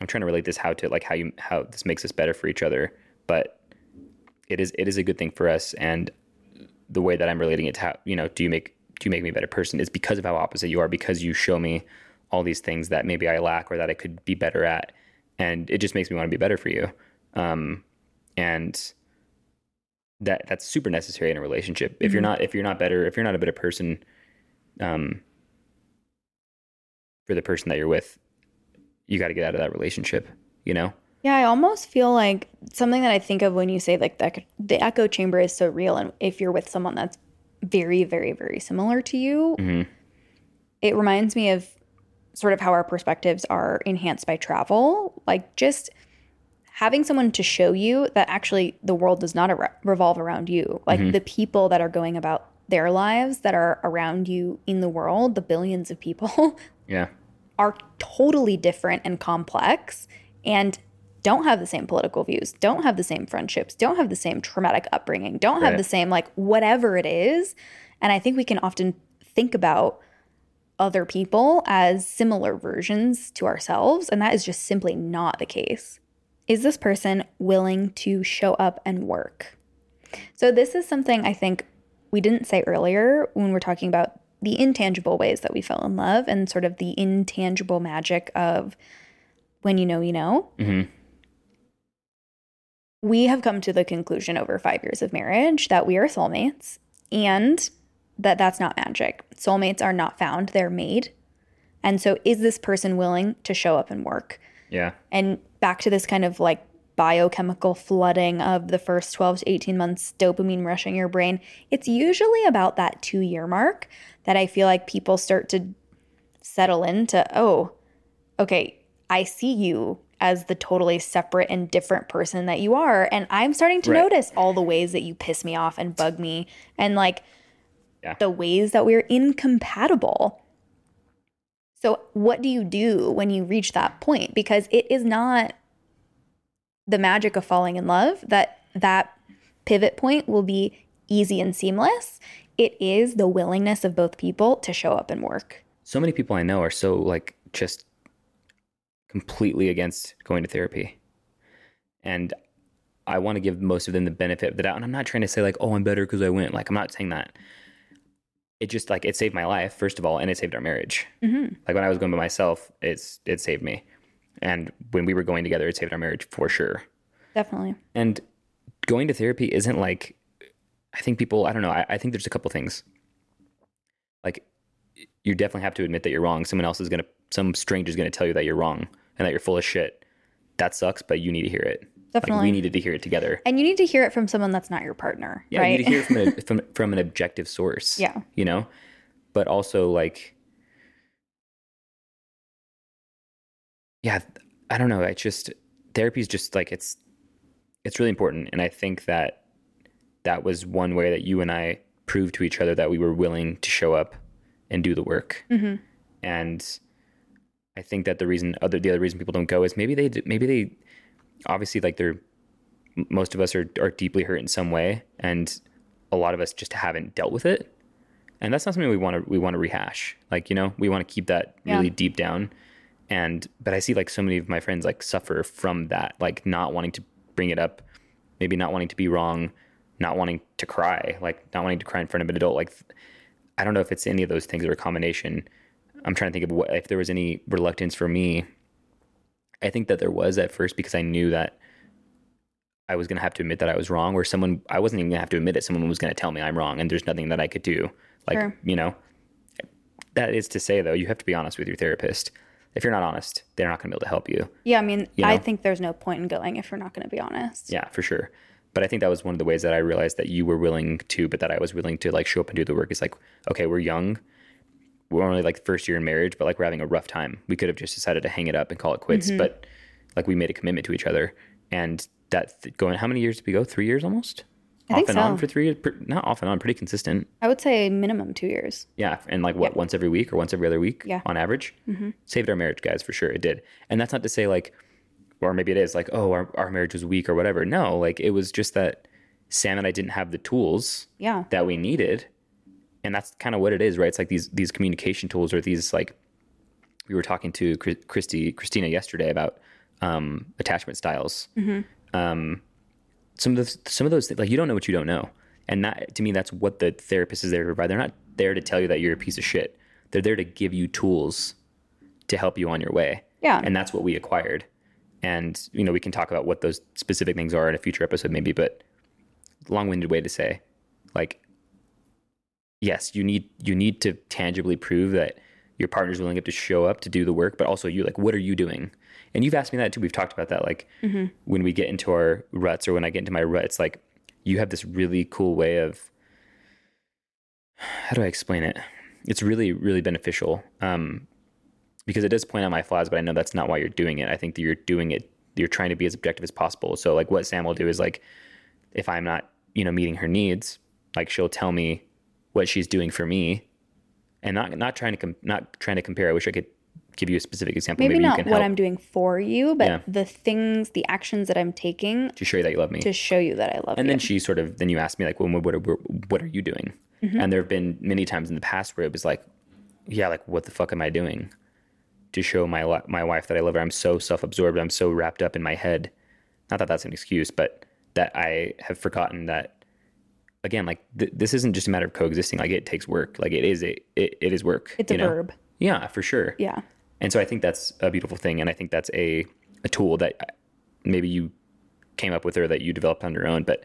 Speaker 2: I'm trying to relate this how to like how you how this makes us better for each other, but it is it is a good thing for us. And the way that I'm relating it to how you know do you make do you make me a better person is because of how opposite you are because you show me all these things that maybe I lack or that I could be better at, and it just makes me want to be better for you. Um, and that that's super necessary in a relationship. If you're not if you're not better if you're not a better person, um, for the person that you're with, you got to get out of that relationship. You know?
Speaker 1: Yeah, I almost feel like something that I think of when you say like the, the echo chamber is so real. And if you're with someone that's very, very, very similar to you,
Speaker 2: Mhm.
Speaker 1: it reminds me of sort of how our perspectives are enhanced by travel. Like just having someone to show you that actually the world does not ar- revolve around you. Like mm-hmm. the people that are going about their lives that are around you in the world, the billions of people,
Speaker 2: Yeah.
Speaker 1: are totally different and complex and don't have the same political views, don't have the same friendships, don't have the same traumatic upbringing, don't have
Speaker 2: Right.
Speaker 1: the same, like, whatever it is. And I think we can often think about other people as similar versions to ourselves. And that is just simply not the case. Is this person willing to show up and work? So, this is something I think we didn't say earlier when we're talking about the intangible ways that we fell in love and sort of the intangible magic of when you know, you know.
Speaker 2: hmm
Speaker 1: We have come to the conclusion over five years of marriage that we are soulmates and that that's not magic. Soulmates are not found, they're made. And so is this person willing to show up and work?
Speaker 2: Yeah.
Speaker 1: And back to this kind of like biochemical flooding of the first 12 to 18 months, dopamine rushing your brain, it's usually about that two year mark that I feel like people start to settle into, oh, okay, I see you as the totally separate and different person that you are. And I'm starting to
Speaker 2: Right.
Speaker 1: notice all the ways that you piss me off and bug me and like
Speaker 2: Yeah.
Speaker 1: the ways that we're incompatible. So, what do you do when you reach that point? Because it is not the magic of falling in love that that pivot point will be easy and seamless. It is the willingness of both people to show up and work.
Speaker 2: So many people I know are so like just completely against going to therapy. And I want to give most of them the benefit of the doubt. And I'm not trying to say like, oh, I'm better because I went. Like, I'm not saying that. It just like it saved my life, first of all, and it saved our marriage.
Speaker 1: Mm-hmm.
Speaker 2: Like when I was going by myself, it's it saved me. And when we were going together, it saved our marriage for sure.
Speaker 1: Definitely.
Speaker 2: And going to therapy isn't like, I think people, I don't know, I, I think there's a couple things. Like, you definitely have to admit that you're wrong. Someone else is going to, some stranger is going to tell you that you're wrong and that you're full of shit. That sucks, but you need to hear it. Like,
Speaker 1: Definitely.
Speaker 2: we needed to hear it together.
Speaker 1: And you need to hear it from someone that's not your partner,
Speaker 2: Yeah,
Speaker 1: right?
Speaker 2: you need to hear it from, a, from, from an objective source.
Speaker 1: Yeah.
Speaker 2: You know? But also, like, yeah, I don't know. I just, therapy is just like, it's, it's really important. And I think that that was one way that you and I proved to each other that we were willing to show up and do the work.
Speaker 1: hmm
Speaker 2: And I think that the reason, other the other reason people don't go is maybe they maybe they obviously like they're most of us are are deeply hurt in some way, and a lot of us just haven't dealt with it. And that's not something we want to we want to rehash. Like you know, we want to keep that
Speaker 1: Yeah.
Speaker 2: really deep down. And but I see like so many of my friends like suffer from that, like not wanting to bring it up, maybe not wanting to be wrong, not wanting to cry, like not wanting to cry in front of an adult. Like I don't know if it's any of those things or a combination. I'm trying to think of what if there was any reluctance for me. I think that there was at first because I knew that I was going to have to admit that I was wrong, or someone I wasn't even going to have to admit it. Someone was going to tell me I'm wrong, and there's nothing that I could do. Like
Speaker 1: Sure.
Speaker 2: you know, that is to say though, you have to be honest with your therapist. If you're not honest, they're not going to be able to help you.
Speaker 1: Yeah, I mean,
Speaker 2: You
Speaker 1: I think there's no point in going if you're not going to be honest.
Speaker 2: Yeah, for sure. But I think that was one of the ways that I realized that you were willing to, but that I was willing to like show up and do the work. Is like, okay, we're young. We're only like first year in marriage, but like we're having a rough time. We could have just decided to hang it up and call it quits,
Speaker 1: Mm-hmm.
Speaker 2: but like we made a commitment to each other. And that th- going, how many years did we go? Three years almost?
Speaker 1: I
Speaker 2: off
Speaker 1: think
Speaker 2: and on
Speaker 1: so.
Speaker 2: for three years? Not off and on, pretty consistent.
Speaker 1: I would say minimum two years.
Speaker 2: Yeah. And like what, once every week or once every other week
Speaker 1: Yeah.
Speaker 2: on average?
Speaker 1: Mm-hmm.
Speaker 2: Saved our marriage, guys, for sure. It did. And that's not to say like, or maybe it is like, oh, our, our marriage was weak or whatever. No, like it was just that Sam and I didn't have the tools
Speaker 1: Yeah.
Speaker 2: that we needed. And that's kind of what it is, right? It's like these these communication tools or these like we were talking to Christy Christina yesterday about um, attachment styles. Um, some of those some of those like you don't know what you don't know, and that to me that's what the therapist is there to provide. They're not there to tell you that you're a piece of shit. They're there to give you tools to help you on your way.
Speaker 1: Yeah.
Speaker 2: and that's what we acquired. And you know we can talk about what those specific things are in a future episode maybe, but long-winded way to say like yes you need you need to tangibly prove that your partner's willing to show up to do the work but also you like what are you doing? And you've asked me that too. We've talked about that like when we get into our ruts or when i get into my rut it's like you have this really cool way of how do i explain it? It's really really beneficial um because it does point out my flaws but i know that's not why you're doing it. I think that you're doing it you're trying to be as objective as possible. So like what sam will do is like if i'm not you know meeting her needs like she'll tell me what she's doing for me and not not trying to com- not trying to compare. I wish i could give you a specific example.
Speaker 1: Maybe,
Speaker 2: maybe, you
Speaker 1: not what
Speaker 2: help.
Speaker 1: I'm doing for you, but
Speaker 2: Yeah.
Speaker 1: the things, the actions that I'm taking
Speaker 2: to show you that you love me.
Speaker 1: to show you that I love
Speaker 2: and
Speaker 1: you.
Speaker 2: then she sort of then you asked me like well what are, what are you doing?
Speaker 1: Mm-hmm.
Speaker 2: and there have been many times in the past where it was like yeah like what the fuck am i doing to show my my wife that i love her? I'm so self-absorbed. I'm so wrapped up in my head. Not that that's an excuse but that i have forgotten that again like th- this isn't just a matter of coexisting like it takes work like it is a it, it is work
Speaker 1: it's a
Speaker 2: know?
Speaker 1: verb.
Speaker 2: yeah for sure
Speaker 1: Yeah.
Speaker 2: and so I think that's a beautiful thing, and I think that's a a tool that maybe you came up with or that you developed on your own, but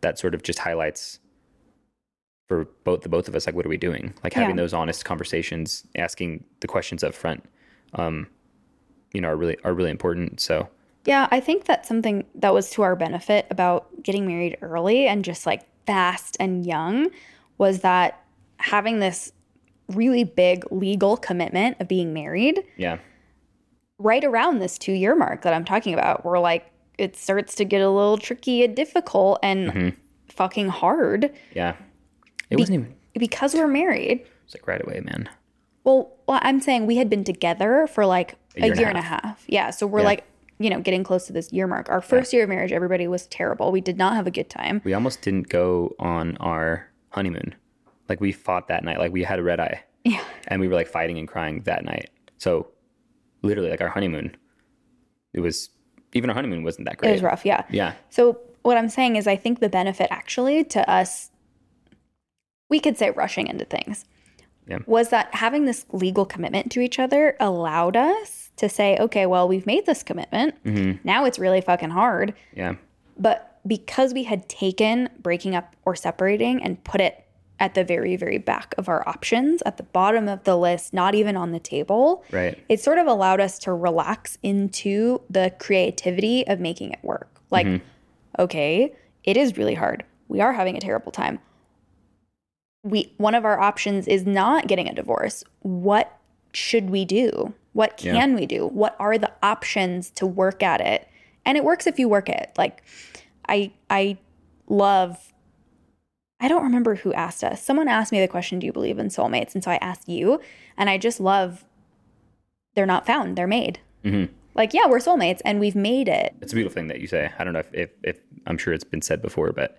Speaker 2: that sort of just highlights for both the both of us like what are we doing like having
Speaker 1: Yeah.
Speaker 2: those honest conversations asking the questions up front um you know are really are really important so
Speaker 1: Yeah, I think that's something that was to our benefit about getting married early and just like fast and young was that having this really big legal commitment of being married
Speaker 2: yeah
Speaker 1: right around this two year mark that I'm talking about, where like it starts to get a little tricky and difficult and mm-hmm. fucking hard
Speaker 2: yeah it wasn't even
Speaker 1: because we're married.
Speaker 2: it's like right away man
Speaker 1: Well, well, I'm saying we had been together for like a,
Speaker 2: year
Speaker 1: year,
Speaker 2: and a
Speaker 1: and, a half. Yeah. So we're
Speaker 2: Yeah.
Speaker 1: like, you know, getting close to this year mark. Our first year of marriage, everybody was terrible. We did not have a good time.
Speaker 2: we almost didn't go on our honeymoon like we fought that night like we had a red eye
Speaker 1: Yeah.
Speaker 2: and we were like fighting and crying that night so literally like our honeymoon it was even our honeymoon wasn't that great
Speaker 1: It was rough. Yeah.
Speaker 2: yeah
Speaker 1: So what I'm saying is, I think the benefit actually to us, we could say rushing into things,
Speaker 2: Yeah.
Speaker 1: was that having this legal commitment to each other allowed us to say, okay, well, we've made this commitment. Mm-hmm. Now it's really fucking hard.
Speaker 2: yeah
Speaker 1: But because we had taken breaking up or separating and put it at the very, very back of our options, at the bottom of the list, not even on the table,
Speaker 2: right
Speaker 1: it sort of allowed us to relax into the creativity of making it work. Like, mm-hmm. okay, it is really hard. We are having a terrible time. We one of our options is not getting a divorce. What should we do? What
Speaker 2: Yeah.
Speaker 1: can we do? What are the options to work at it? And it works if you work it. Like I I love I don't remember who asked us. Someone asked me the question, Do you believe in soulmates? And so I asked you. And I just love they're not found, they're made.
Speaker 2: Mhm.
Speaker 1: Like, yeah, we're soulmates and we've made it.
Speaker 2: It's a beautiful thing that you say. I don't know if, if, if I'm sure it's been said before, but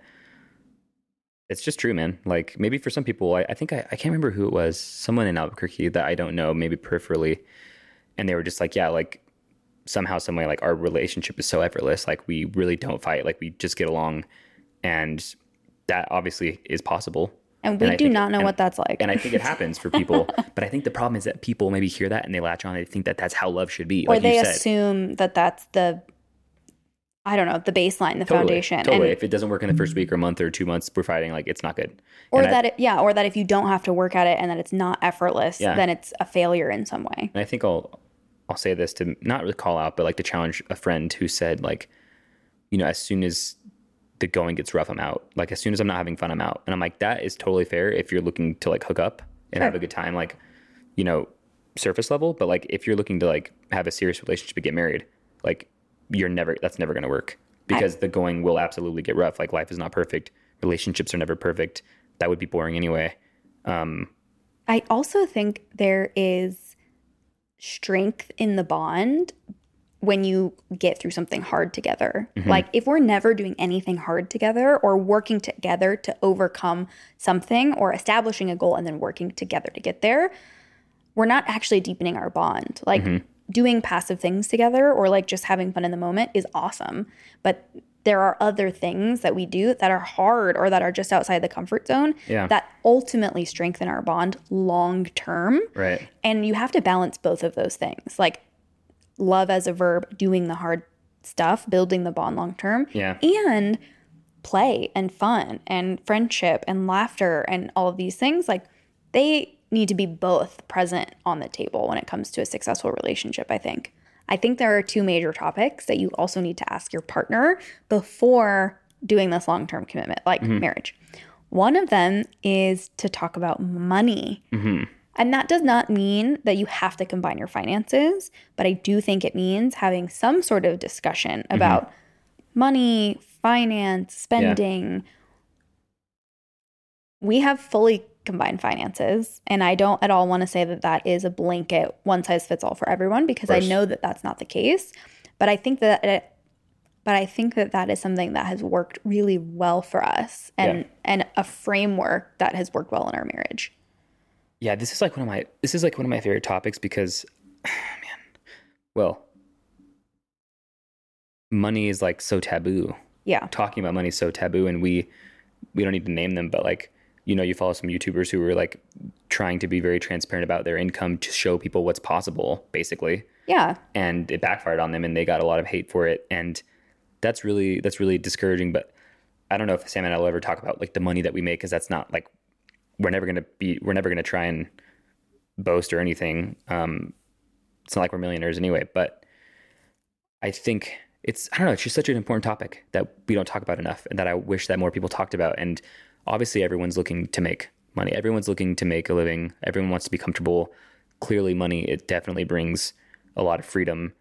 Speaker 2: it's just true, man. Like maybe for some people, I, I think I, I can't remember who it was, someone in Albuquerque that I don't know, maybe peripherally. And they were just like, yeah, like somehow, some way, like our relationship is so effortless. Like we really don't fight. Like we just get along. And that obviously is possible.
Speaker 1: And we
Speaker 2: I
Speaker 1: do
Speaker 2: think-
Speaker 1: not know
Speaker 2: and-
Speaker 1: what that's like.
Speaker 2: And I think it happens for people. but I think the problem is that people maybe hear that and they latch on. They think that that's how love should be.
Speaker 1: or
Speaker 2: Like
Speaker 1: they assume that that's the, I don't know, the baseline, the
Speaker 2: Totally,
Speaker 1: foundation.
Speaker 2: Totally.
Speaker 1: And,
Speaker 2: if it doesn't work in the first week or month or two months, we're fighting. Like it's not good.
Speaker 1: or
Speaker 2: And I-
Speaker 1: that, it, yeah, or that if you don't have to work at it and that it's not effortless,
Speaker 2: Yeah.
Speaker 1: then it's a failure in some way.
Speaker 2: And I think I'll I'll say this to not really call out, but like to challenge a friend who said like, you know, as soon as the going gets rough, I'm out. Like as soon as I'm not having fun, I'm out. And I'm like, that is totally fair if you're looking to like hook up and have a good time, like, you know, surface level. But like if you're looking to like have a serious relationship and get married, like you're never that's never gonna work. Because the going will absolutely get rough. Like life is not perfect. Relationships are never perfect. That would be boring anyway. Um,
Speaker 1: I also think there is strength in the bond when you get through something hard together. Mm-hmm. Like if we're never doing anything hard together or working together to overcome something or establishing a goal and then working together to get there, we're not actually deepening our bond. Like mm-hmm. doing passive things together or like just having fun in the moment is awesome, but there are other things that we do that are hard or that are just outside the comfort zone
Speaker 2: Yeah.
Speaker 1: that ultimately strengthen our bond long term.
Speaker 2: right.
Speaker 1: And you have to balance both of those things. Like love as a verb, doing the hard stuff, building the bond long term,
Speaker 2: Yeah.
Speaker 1: and play and fun and friendship and laughter and all of these things. Like they need to be both present on the table when it comes to a successful relationship, I think. I think there are two major topics that you also need to ask your partner before doing this long term commitment, like mm-hmm. marriage. One of them is to talk about money. Mm-hmm. And that does not mean that you have to combine your finances, but I do think it means having some sort of discussion mm-hmm. about money, finance, spending. We have fully combined finances, and I don't at all want to say that that is a blanket one size fits all for everyone because I know that that's not the case. But I think that it, but I think that that is something that has worked really well for us and
Speaker 2: Yeah.
Speaker 1: and a framework that has worked well in our marriage.
Speaker 2: Yeah, this is like one of my this is like one of my favorite topics because man, well, money is like so taboo.
Speaker 1: Yeah.
Speaker 2: Talking about money is so taboo and we we don't need to name them, but like you know, you follow some YouTubers who are like trying to be very transparent about their income to show people what's possible, basically.
Speaker 1: Yeah.
Speaker 2: And it backfired on them and they got a lot of hate for it. And that's really that's really discouraging. But I don't know if Sam and I will ever talk about like the money that we make because that's not like we're never gonna be we're never gonna try and boast or anything. Um, it's not like we're millionaires anyway, but I think it's I don't know, it's just such an important topic that we don't talk about enough and that I wish that more people talked about. And obviously everyone's looking to make money. Everyone's looking to make a living. Everyone wants to be comfortable. Clearly money it definitely brings a lot of freedom.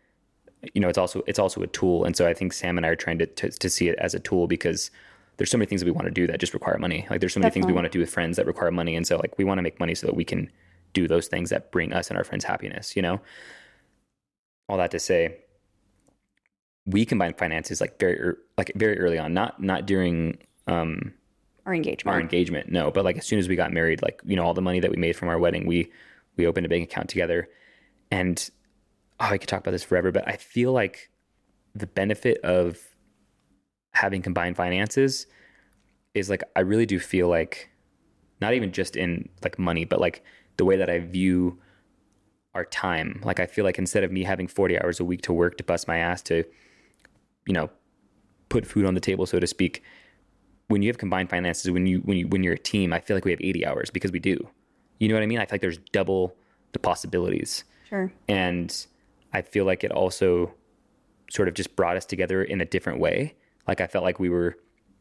Speaker 2: You know, it's also it's also a tool. And so I think Sam and I are trying to to, to see it as a tool because there's so many things that we want to do that just require money. Like there's so many things we want to do with friends that require money. And so like we want to make money so that we can do those things that bring us and our friends happiness, you know? All that to say, we combined finances like very like very early on, not not during um
Speaker 1: Our engagement.
Speaker 2: our engagement, no, but like as soon as we got married, like you know all the money that we made from our wedding, we we opened a bank account together, and oh, I could talk about this forever, but I feel like the benefit of having combined finances is like I really do feel like not even just in like money, but like the way that I view our time. Like I feel like instead of me having 40 hours a week to work to bust my ass to, you know, put food on the table, so to speak, when you have combined finances, when you when you when you're a team, I feel like we have 80 hours because we do. You know what I mean? I feel like there's double the possibilities.
Speaker 1: Sure.
Speaker 2: And I feel like it also sort of just brought us together in a different way. Like I felt like we were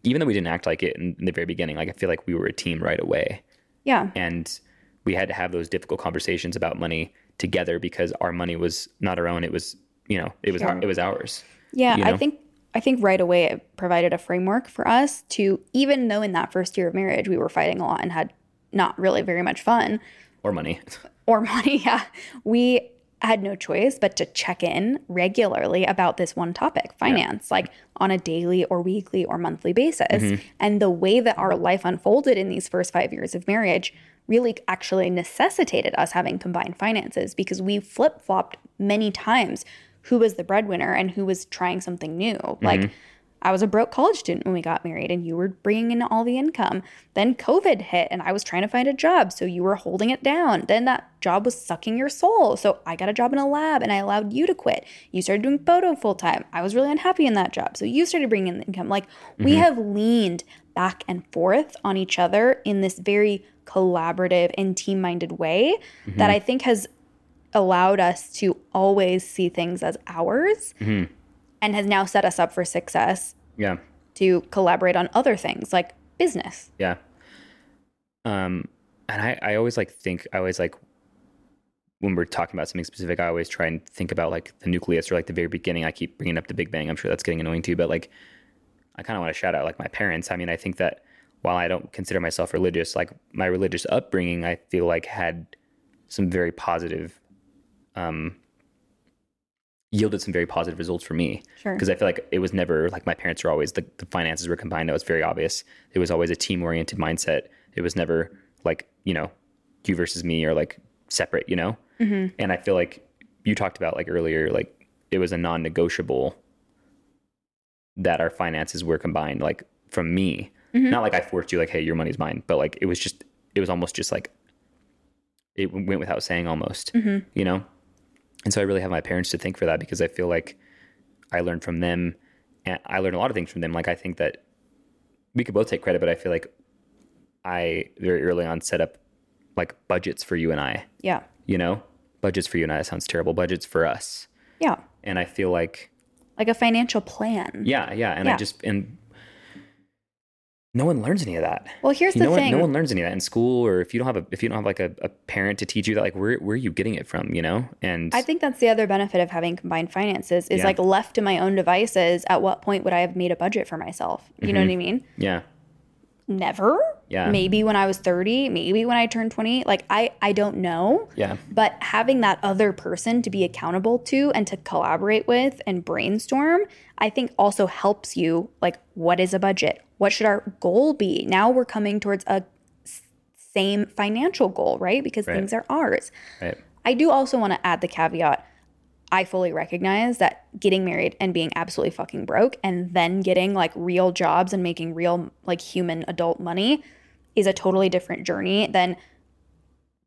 Speaker 2: even though we didn't act like it in, in the very beginning, like I feel like we were a team right away
Speaker 1: Yeah.
Speaker 2: and we had to have those difficult conversations about money together because our money was not our own it was you know it was our, it was ours
Speaker 1: Yeah,
Speaker 2: you
Speaker 1: I think I think right away it provided a framework for us to even though in that first year of marriage we were fighting a lot and had not really very much fun
Speaker 2: or money
Speaker 1: or money, yeah. We had no choice but to check in regularly about this one topic, finance, like on a daily or weekly or monthly basis.
Speaker 2: Mm-hmm.
Speaker 1: And the way that our life unfolded in these first 5 years of marriage really actually necessitated us having combined finances because we flip-flopped many times who was the breadwinner and who was trying something new.
Speaker 2: Mm-hmm.
Speaker 1: Like I was a broke college student when we got married, and you were bringing in all the income. Then COVID hit, and I was trying to find a job, so you were holding it down. Then that job was sucking your soul, so I got a job in a lab, and I allowed you to quit. You started doing photo full time. I was really unhappy in that job, so you started bringing in the income. Like we have leaned back and forth on each other in this very collaborative and team minded way that I think has allowed us to always see things as ours and has now set us up for success
Speaker 2: yeah.
Speaker 1: to collaborate on other things like business.
Speaker 2: yeah. Um and i i always like think i always like when we're talking about something specific i always try and think about like the nucleus or like the very beginning. I keep bringing up the big bang. I'm sure that's getting annoying too but like i kind of want to shout out like my parents. I mean i think that while i don't consider myself religious like my religious upbringing i feel like had some very positive um yielded some very positive results for me
Speaker 1: Sure.
Speaker 2: because I feel like it was never like my parents were always the, the finances were combined. That was very obvious. It was always a team oriented mindset. It was never like you know you versus me or like separate. You know, mm-hmm. and I feel like you talked about like earlier like it was a non negotiable that our finances were combined. Like from me, not like I forced you like hey your money's mine, but like it was just it was almost just like it went without saying almost. You know, and so I really have my parents to thank for that because I feel like I learned from them and I learned a lot of things from them. Like I think that we could both take credit, but I feel like I very early on set up like budgets for you and I,
Speaker 1: Yeah.
Speaker 2: you know, budgets for you and I. That sounds terrible. Budgets for us.
Speaker 1: Yeah.
Speaker 2: And I feel like,
Speaker 1: Like a financial plan.
Speaker 2: yeah, yeah. And I just, and no one learns any of that.
Speaker 1: Well, here's the
Speaker 2: no one,
Speaker 1: thing.
Speaker 2: no one learns any of that in school, or if you don't have a, if you don't have like a, a parent to teach you that, like where, where are you getting it from, you know? And
Speaker 1: I think that's the other benefit of having combined finances is
Speaker 2: Yeah.
Speaker 1: like left to my own devices, at what point would I have made a budget for myself? You know what mm-hmm. I mean?
Speaker 2: yeah,
Speaker 1: Never.
Speaker 2: Yeah.
Speaker 1: Maybe when I was 30, maybe when I turned 20. Like I I don't know.
Speaker 2: yeah,
Speaker 1: But having that other person to be accountable to and to collaborate with and brainstorm, I think also helps you. Like, what is a budget? What should our goal be? Now we're coming towards a same financial goal, right? Because
Speaker 2: Right.
Speaker 1: things are ours.
Speaker 2: right.
Speaker 1: I do also want to add the caveat. I fully recognize that getting married and being absolutely fucking broke and then getting like real jobs and making real like human adult money is a totally different journey than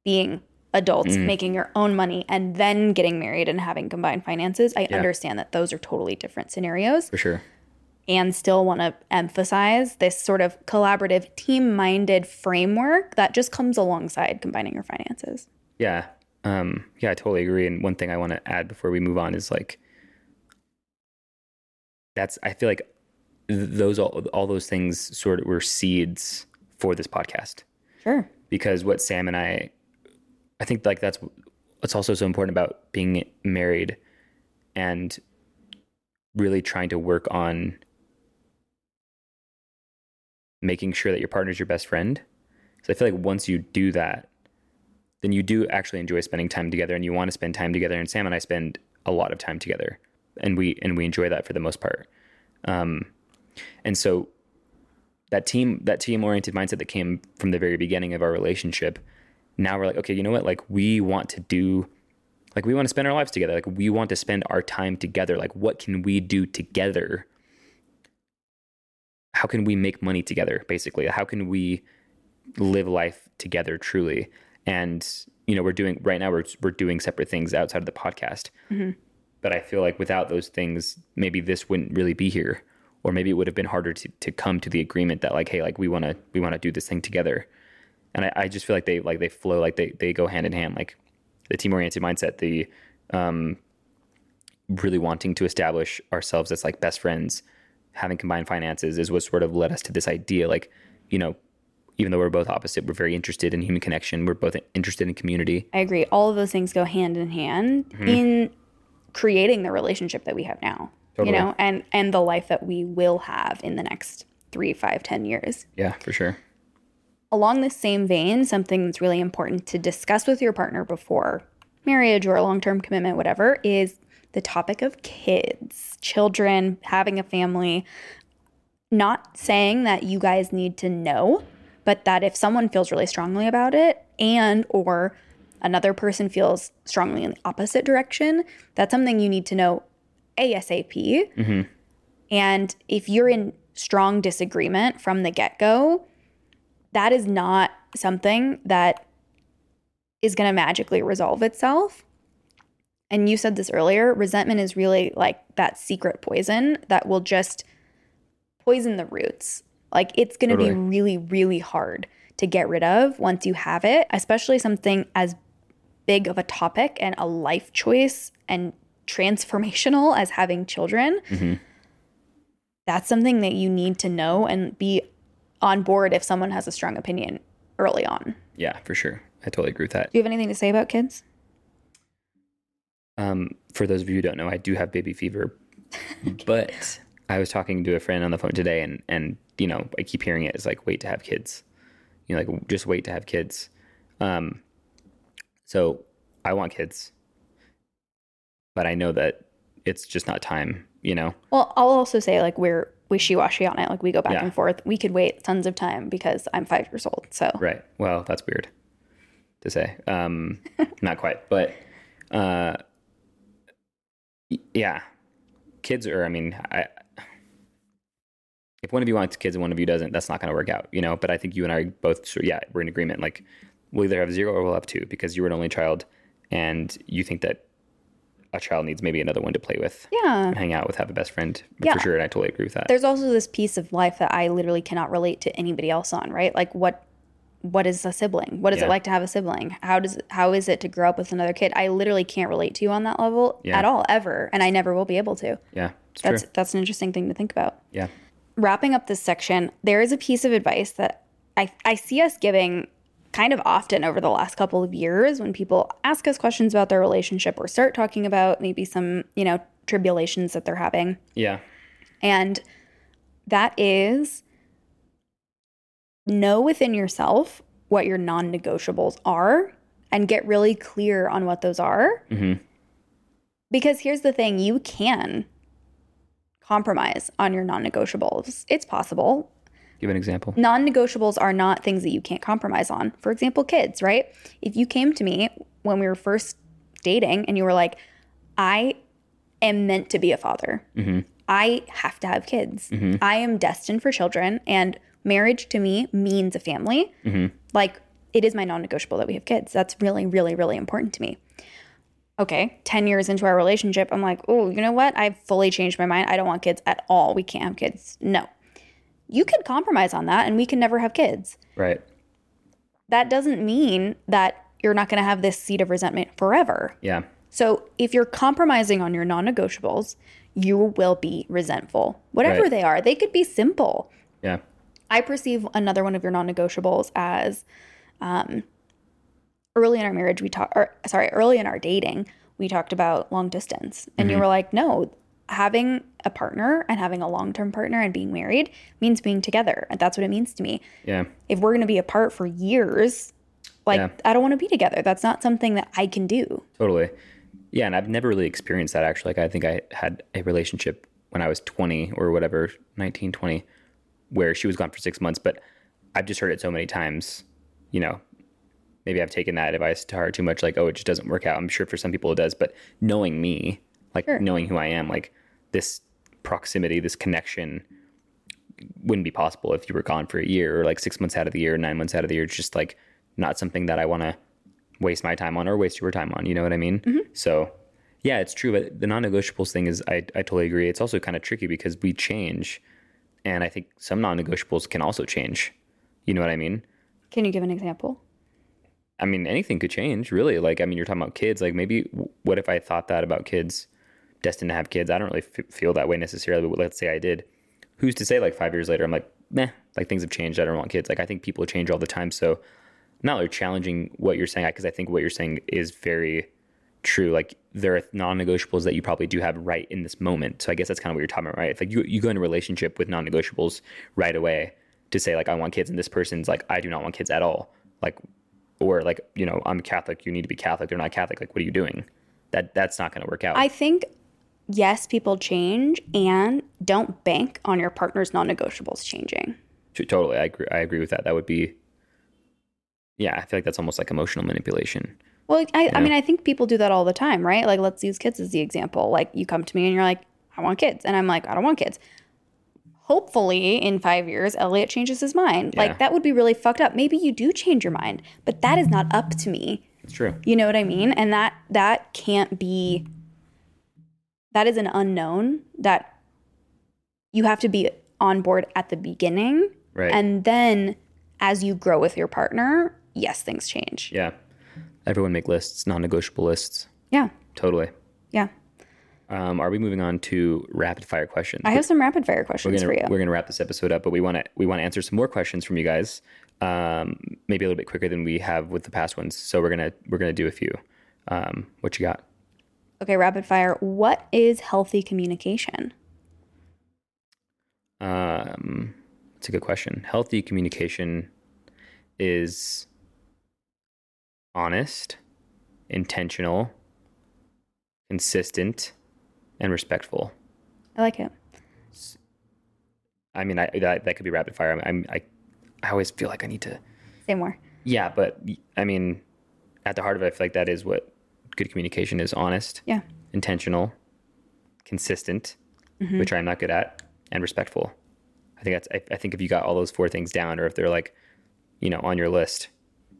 Speaker 1: being adults mm. making your own money and then getting married and having combined finances. I understand that those are totally different scenarios.
Speaker 2: For sure.
Speaker 1: And still want to emphasize this sort of collaborative, team minded framework that just comes alongside combining your finances.
Speaker 2: Yeah. Um, yeah, I totally agree. And one thing I want to add before we move on is like, that's, I feel like th- those, all, all those things sort of were seeds for this podcast.
Speaker 1: Sure.
Speaker 2: Because what Sam and I, I think like that's what's also so important about being married and really trying to work on making sure that your partner's your best friend. So I feel like once you do that, then you do actually enjoy spending time together and you want to spend time together. And Sam and I spend a lot of time together and we, and we enjoy that for the most part. Um, and so that team, that team oriented mindset that came from the very beginning of our relationship, now we're like, okay, you know what? Like we want to do, like we want to spend our lives together. Like we want to spend our time together. Like what can we do together? How can we make money together? Basically, how can we live life together truly? And you know, we're doing right now. We're we're doing separate things outside of the podcast.
Speaker 1: Mm-hmm.
Speaker 2: But I feel like without those things, maybe this wouldn't really be here, or maybe it would have been harder to to come to the agreement that like, hey, like we want to we want to do this thing together. And I, I just feel like they like they flow like they they go hand in hand. Like the team oriented mindset, the um, really wanting to establish ourselves as like best friends, having combined finances is what sort of led us to this idea. Like, you know, even though we're both opposite, we're very interested in human connection. We're both interested in community.
Speaker 1: I agree. All of those things go hand in hand
Speaker 2: Mm-hmm.
Speaker 1: in creating the relationship that we have now.
Speaker 2: Totally.
Speaker 1: You know, and and the life that we will have in the next three, five, ten years.
Speaker 2: Yeah, for sure.
Speaker 1: Along this same vein, something that's really important to discuss with your partner before marriage or a long term commitment, whatever, is the topic of kids, children, having a family. Not saying that you guys need to know, but that if someone feels really strongly about it and or another person feels strongly in the opposite direction, that's something you need to know ASAP. Mm-hmm. And if you're in strong disagreement from the get go, that is not something that is going to magically resolve itself. And you said this earlier resentment is really like that secret poison that will just poison the roots. Like it's going to be really, really hard to get rid of once you have it, especially something as big of a topic and a life choice and transformational as having children. Mm-hmm. That's something that you need to know and be on board if someone has a strong opinion early on.
Speaker 2: Yeah, for sure. I totally agree with that.
Speaker 1: Do you have anything to say about kids?
Speaker 2: Um, for those of you who don't know, I do have baby fever, but I was talking to a friend on the phone today, and and you know, I keep hearing it. It's like wait to have kids, you know, like just wait to have kids. Um, so I want kids, but I know that it's just not time. You know,
Speaker 1: Well, I'll also say like we're wishy washy on it. Like we go back
Speaker 2: Yeah.
Speaker 1: and forth. We could wait tons of time because I'm five years old. So
Speaker 2: right? Well, that's weird to say. Um, not quite, but uh, yeah, kids are. I mean, I if one of you wants kids and one of you doesn't, that's not going to work out, you know. But I think you and I both, so yeah, we're in agreement. Like we'll either have zero or we'll have two because you're an only child, and you think that a child needs maybe another one to play with,
Speaker 1: yeah.
Speaker 2: hang out with, have a best friend
Speaker 1: Yeah.
Speaker 2: for sure. And I totally agree with that.
Speaker 1: There's also this piece of life that I literally cannot relate to anybody else on, right? Like what what is a sibling? What is
Speaker 2: Yeah.
Speaker 1: it like to have a sibling? How does how is it to grow up with another kid? I literally can't relate to you on that level
Speaker 2: Yeah.
Speaker 1: at all ever, and I never will be able to.
Speaker 2: yeah,
Speaker 1: That's
Speaker 2: true.
Speaker 1: that's an interesting thing to think about.
Speaker 2: Yeah,
Speaker 1: wrapping up this section, there is a piece of advice that I, I see us giving kind of often over the last couple of years when people ask us questions about their relationship or start talking about maybe some, you know, tribulations that they're having.
Speaker 2: yeah,
Speaker 1: And that is know within yourself what your non negotiables are and get really clear on what those are.
Speaker 2: Mhm.
Speaker 1: Because here's the thing you can compromise on your non negotiables. It's possible.
Speaker 2: give an example.
Speaker 1: Non negotiables are not things that you can't compromise on. For example, kids, right? If you came to me when we were first dating and you were like, I am meant to be a father, I have to have kids, I am destined for children, and marriage to me means a family. Mm-hmm. Like, it is my non negotiable that we have kids. That's really, really, really important to me. okay, 10 years into our relationship, I'm like, oh, you know what? I've fully changed my mind. I don't want kids at all. We can't have kids. No. You could compromise on that and we can never have kids.
Speaker 2: Right.
Speaker 1: That doesn't mean that you're not going to have this seed of resentment forever.
Speaker 2: Yeah.
Speaker 1: So if you're compromising on your non negotiables, you will be resentful. Whatever
Speaker 2: Right.
Speaker 1: they are, they could be simple.
Speaker 2: Yeah.
Speaker 1: I perceive another one of your non-negotiables as um, early in our marriage we talked or sorry early in our dating we talked about long distance and you were like no having a partner and having a long-term partner and being married means being together and that's what it means to me
Speaker 2: Yeah.
Speaker 1: if we're going to be apart for years like
Speaker 2: Yeah.
Speaker 1: i don't want to be together that's not something that i can do
Speaker 2: Totally. Yeah, and I've never really experienced that actually. Like I think I had a relationship when I was 20 or whatever, 19, 20, where she was gone for 6 months, but I've just heard it so many times, you know. Maybe I've taken that advice to heart too much like, oh, it just doesn't work out. I'm sure for some people it does, but knowing me, like
Speaker 1: Sure.
Speaker 2: knowing who I am, like this proximity, this connection wouldn't be possible if you were gone for a year or like 6 months out of the year, 9 months out of the year. It's just like not something that I want to waste my time on or waste your time on. You know what I mean? Mm-hmm. So, yeah, it's true. But the non negotiables thing is, I, I totally agree. It's also kind of tricky because we change. And I think some non negotiables can also change. You know what I mean?
Speaker 1: can you give an example
Speaker 2: I mean, anything could change, really. Like, I mean, you're talking about kids. Like, maybe what if I thought that about kids destined to have kids? I don't really f- feel that way necessarily, but let's say I did. Who's to say, like, five years later, I'm like, meh, like things have changed. I don't want kids. Like, I think people change all the time. So, not really challenging what you're saying because I think what you're saying is very true. Like, there are non negotiables that you probably do have right in this moment. So, I guess that's kind of what you're talking about, right? If like you, you go in a relationship with non negotiables right away to say, like, I want kids, and this person's like, I do not want kids at all. Like, or like you know i'm catholic you need to be catholic they're not catholic like what are you doing that that's not going to work out
Speaker 1: I think yes, people change and don't bank on your partner's non-negotiables changing.
Speaker 2: Totally i agree i agree with that that would be yeah i feel like that's almost like emotional manipulation
Speaker 1: Well, I, I mean, I think people do that all the time, right? Like, let's use kids as the example. Like, you come to me and you're like, I want kids. And I'm like, I don't want kids. Hopefully, in five years, Elliot changes his mind.
Speaker 2: Yeah.
Speaker 1: Like, that would be really fucked up. Maybe you do change your mind, but that is not up to me.
Speaker 2: it's true
Speaker 1: You know what I mean? And that that can't be that is an unknown that you have to be on board at the beginning.
Speaker 2: Right.
Speaker 1: And then as you grow with your partner, yes, things change.
Speaker 2: yeah everyone make lists non-negotiable lists
Speaker 1: Yeah.
Speaker 2: totally
Speaker 1: Yeah.
Speaker 2: um, are we moving on to rapid fire questions
Speaker 1: I have some rapid fire questions
Speaker 2: gonna
Speaker 1: for you.
Speaker 2: we're gonna wrap this episode up but we want to we want to answer some more questions from you guys um, maybe a little bit quicker than we have with the past ones so we're gonna we're gonna do a few um, what you got
Speaker 1: Okay, rapid fire. What is healthy communication?
Speaker 2: Um, it's a good question. Healthy communication is honest, intentional, consistent, and respectful.
Speaker 1: I like it.
Speaker 2: I mean, I, that that could be rapid fire. I'm, I'm I, I always feel like I need to.
Speaker 1: Say more.
Speaker 2: Yeah, but I mean, at the heart of it, I feel like that is what good communication is: honest,
Speaker 1: Yeah.
Speaker 2: intentional, consistent,
Speaker 1: Mm-hmm.
Speaker 2: which I'm not good at, and respectful. I think that's. I, I think if you got all those four things down, or if they're like, you know, on your list,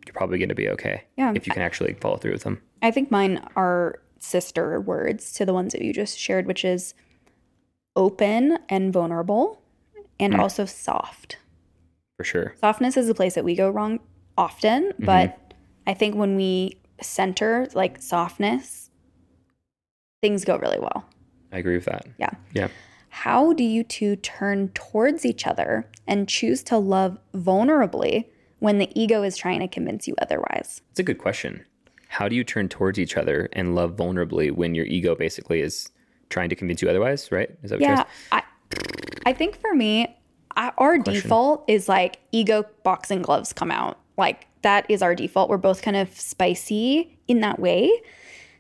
Speaker 2: you're probably going to be okay.
Speaker 1: Yeah.
Speaker 2: If you can actually follow through with them.
Speaker 1: I think mine are sister words to the ones that you just shared, which is open and vulnerable and hmm. also soft.
Speaker 2: For sure.
Speaker 1: Softness is a place that we go wrong often, mm-hmm. but I think when we center like softness, things go really well.
Speaker 2: I agree with that.
Speaker 1: Yeah.
Speaker 2: Yeah.
Speaker 1: How do you two turn towards each other and choose to love vulnerably when the ego is trying to convince you otherwise?
Speaker 2: It's a good question. How do you turn towards each other and love vulnerably when your ego basically is trying to convince you otherwise? Right? Is that what you're
Speaker 1: Yeah, I, I think for me, I, our default is like ego boxing gloves come out. Like that is our default. We're both kind of spicy in that way.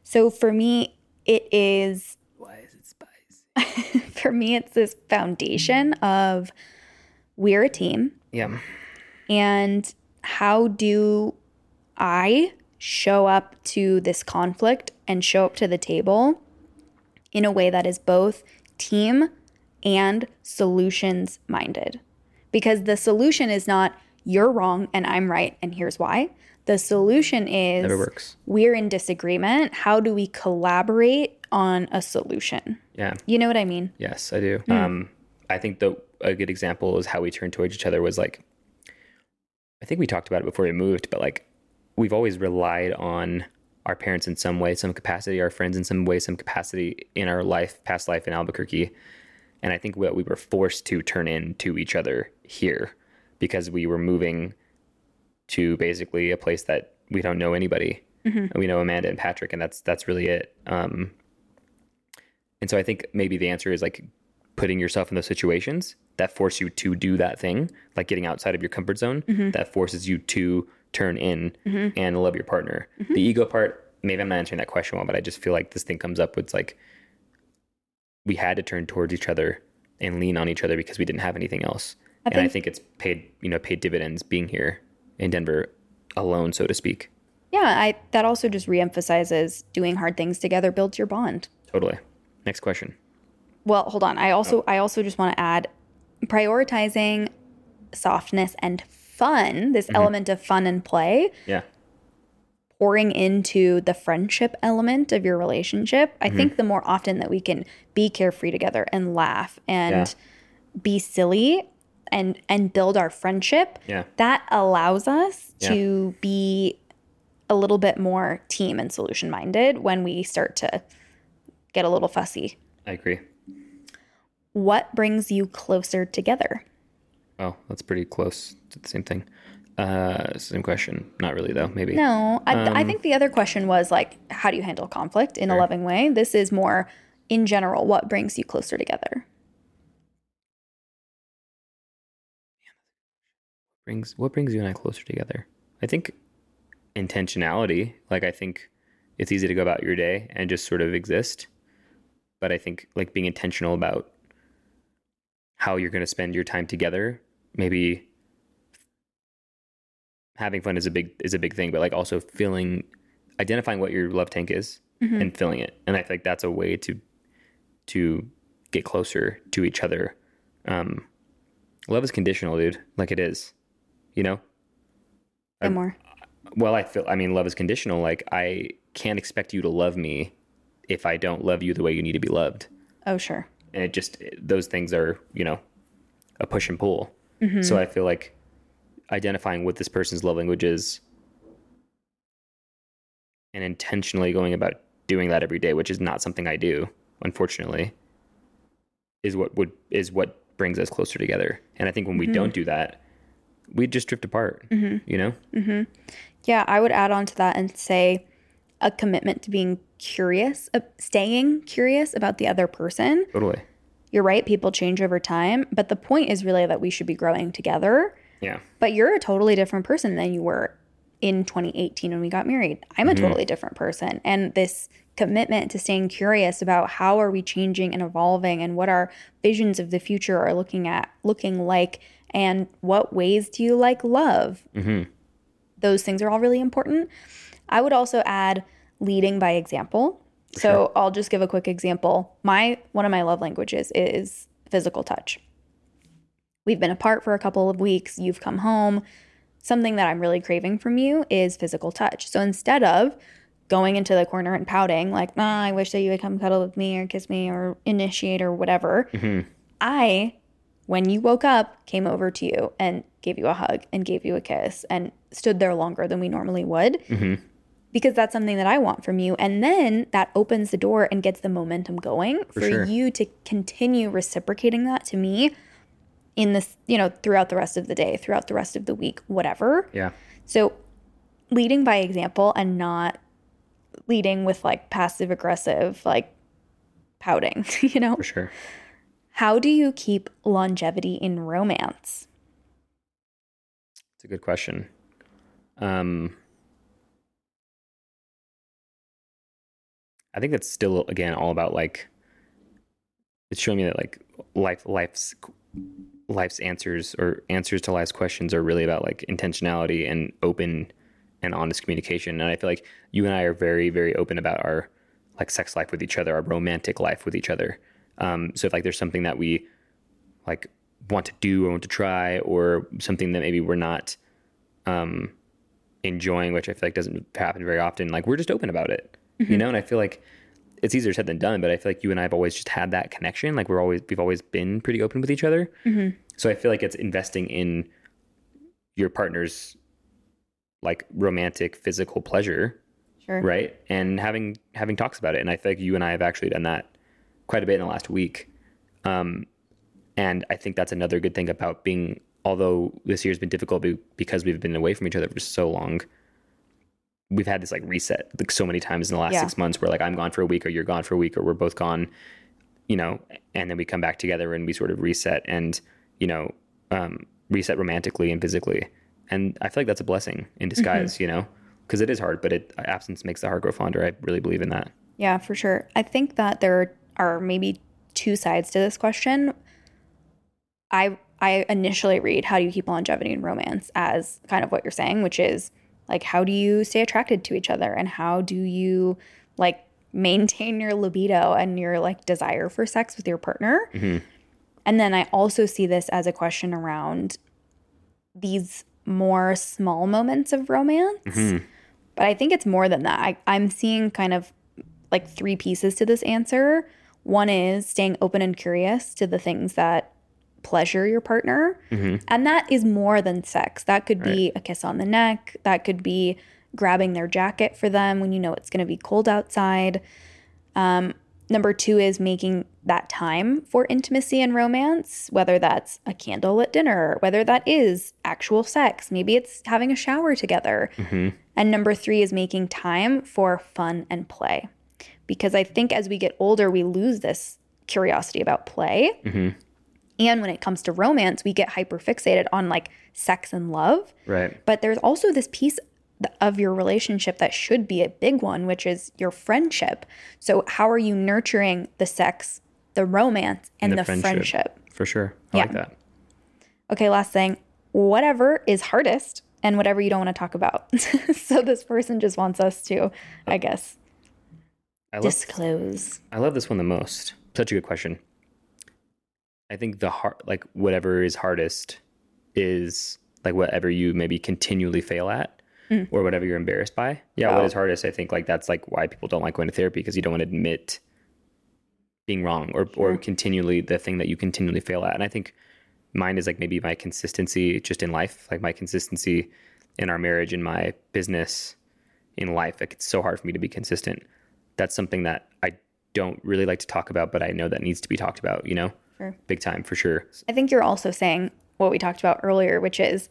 Speaker 1: So for me, it is
Speaker 2: Why is it spice?
Speaker 1: for me it's this foundation of we're a team
Speaker 2: Yeah.
Speaker 1: And how do I show up to this conflict and show up to the table in a way that is both team and solutions minded? Because the solution is not you're wrong and I'm right, and here's why. The solution is we're in disagreement. How do we collaborate on a solution?
Speaker 2: Yeah.
Speaker 1: You know what I mean?
Speaker 2: Yes, I do.
Speaker 1: Hmm.
Speaker 2: Um, I think the a good example is how we turned towards each other was like, I think we talked about it before we moved, but like we've always relied on our parents in some way, some capacity, our friends in some way, some capacity in our life, past life in Albuquerque. And I think what we were forced to turn into each other here because we were moving to basically a place that we don't know anybody. We know Amanda and Patrick, and that's that's really it. Um, and so I think maybe the answer is like putting yourself in those situations that force you to do that thing, like getting outside of your comfort zone, mm-hmm. that forces you to turn in mm-hmm. and love your partner. Mm-hmm. The ego part, maybe I'm not answering that question well, but I just feel like this thing comes up with like we had to turn towards each other and lean on each other because we didn't have anything else. and I
Speaker 1: think-
Speaker 2: think it's paid, you know, paid dividends being here in Denver alone, so to speak.
Speaker 1: Yeah, I that also just reemphasizes doing hard things together builds your bond.
Speaker 2: Totally. Next question.
Speaker 1: Well, hold on. I also oh. I also just want to add prioritizing softness and fun, this mm-hmm. element of fun and play,
Speaker 2: Yeah.
Speaker 1: pouring into the friendship element of your relationship. I mm-hmm. think the more often that we can be carefree together and laugh and be silly and and build our friendship,
Speaker 2: Yeah.
Speaker 1: that allows us
Speaker 2: Yeah.
Speaker 1: to be a little bit more team and solution minded when we start to get a little fussy.
Speaker 2: I agree.
Speaker 1: What brings you closer together?
Speaker 2: Oh, that's pretty close to the same thing. Uh, same question. Not really though. Maybe.
Speaker 1: No, I,
Speaker 2: Um,
Speaker 1: I think the other question was like, how do you handle conflict in a loving way? This is more in general, what brings you closer together?
Speaker 2: brings what brings you and I closer together? I think intentionality. Like I think it's easy to go about your day and just sort of exist, but I think like being intentional about how you're going to spend your time together. Maybe having fun is a big is a big thing, but like also feeling identifying what your love tank is and filling it. And I think that's a way to to get closer to each other. Um, love is conditional, dude. Like it is, you know.
Speaker 1: More.
Speaker 2: Well, I feel. I mean, love is conditional. Like I can't expect you to love me if I don't love you the way you need to be loved.
Speaker 1: Oh, sure.
Speaker 2: And it just those things are, you know, a push and pull. Mm-hmm. So I feel like identifying what this person's love language is and intentionally going about doing that every day, which is not something I do, unfortunately, is what would is what brings us closer together. And I think when we mm-hmm. don't do that, we just drift apart. Mm-hmm. You know?
Speaker 1: Yeah, I would add on to that and say a commitment to being curious, uh, staying curious about the other person.
Speaker 2: Totally.
Speaker 1: You're right, people change over time, but the point is really that we should be growing together.
Speaker 2: Yeah.
Speaker 1: But you're a totally different person than you were in 2018 when we got married. I'm a totally different person. And this commitment to staying curious about how are we changing and evolving and what our visions of the future are looking at looking like and what ways do you like love? Those things are all really important. I would also add leading by example. So I'll just give a quick example. My one of my love languages is physical touch. We've been apart for a couple of weeks. You've come home. Something that I'm really craving from you is physical touch. So instead of going into the corner and pouting, like, ah, I wish that you would come cuddle with me or kiss me or initiate or whatever, I, when you woke up, came over to you and gave you a hug and gave you a kiss and stood there longer than we normally would because that's something that I want from you. And then that opens the door and gets the momentum going for,
Speaker 2: sure.
Speaker 1: you to continue reciprocating that to me in this, you know, throughout the rest of the day, throughout the rest of the week, whatever.
Speaker 2: Yeah.
Speaker 1: So leading by example and not leading with like passive aggressive, like pouting, you know?
Speaker 2: For sure.
Speaker 1: How do you keep longevity in romance?
Speaker 2: It's a good question. Um, I think that's still again all about like it's showing me that like life life's life's answers or answers to life's questions are really about like intentionality and open and honest communication. And I feel like you and I are very very open about our like sex life with each other, our romantic life with each other. Um, so if like there's something that we like want to do or want to try or something that maybe we're not um, enjoying, which I feel like doesn't happen very often. Like we're just open about it, you know. And I feel like it's easier said than done, but I feel like you and I have always just had that connection. Like we're always we've always been pretty open with each other. So I feel like it's investing in your partner's like romantic physical pleasure
Speaker 1: Sure.
Speaker 2: right and having having talks about it and i feel like you and i have actually done that quite a bit in the last week um and i think that's another good thing about being although this year's been difficult because we've been away from each other for so long we've had this like reset like so many times in the last
Speaker 1: Yeah.
Speaker 2: six months where like i'm gone for a week or you're gone for a week or we're both gone you know and then we come back together and we sort of reset and you know um reset romantically and physically and i feel like that's a blessing in disguise you know because it is hard but it absence makes the heart grow fonder i really believe in that
Speaker 1: Yeah, for sure. I think that there are maybe two sides to this question. I I initially read how do you keep longevity in romance as kind of what you're saying, which is like how do you stay attracted to each other and how do you like maintain your libido and your like desire for sex with your partner? Mm-hmm. And then I also see this as a question around these more small moments of romance. Mm-hmm. But I think it's more than that. I, I'm seeing kind of like three pieces to this answer. One is staying open and curious to the things that pleasure your partner. Mm-hmm. And that is more than sex. That could be a kiss on the neck, that could be grabbing their jacket for them when you know it's going to be cold outside. Um, number two is making that time for intimacy and romance, whether that's a candlelit dinner, whether that is actual sex, maybe it's having a shower together. Mm-hmm. And number three is making time for fun and play. Because I think as we get older, we lose this curiosity about play. Mm-hmm. And when it comes to romance, we get hyper fixated on like sex and love.
Speaker 2: right
Speaker 1: But there's also this piece of your relationship that should be a big one, which is your friendship. So, how are you nurturing the sex, the romance, and, the, friendship.
Speaker 2: for sure i
Speaker 1: Yeah.
Speaker 2: like that
Speaker 1: Okay, last thing whatever is hardest and whatever you don't want to talk about. so, this person just wants us to, I oh. guess,
Speaker 2: I love,
Speaker 1: disclose.
Speaker 2: I love this one the most such a good question i think the hard like whatever is hardest is like whatever you maybe continually fail at mm. or whatever you're embarrassed by. Yeah what
Speaker 1: Oh.
Speaker 2: is hardest i think like that's like why people don't like going to therapy because you don't want to admit being wrong or or continually the thing that you continually fail at. And i think mine is like maybe my consistency just in life like my consistency in our marriage in my business in life like it's so hard for me to be consistent. That's something that i don't really like to talk about but i know that needs to be talked about you know
Speaker 1: Sure.
Speaker 2: big time for sure
Speaker 1: I think you're also saying what we talked about earlier, which is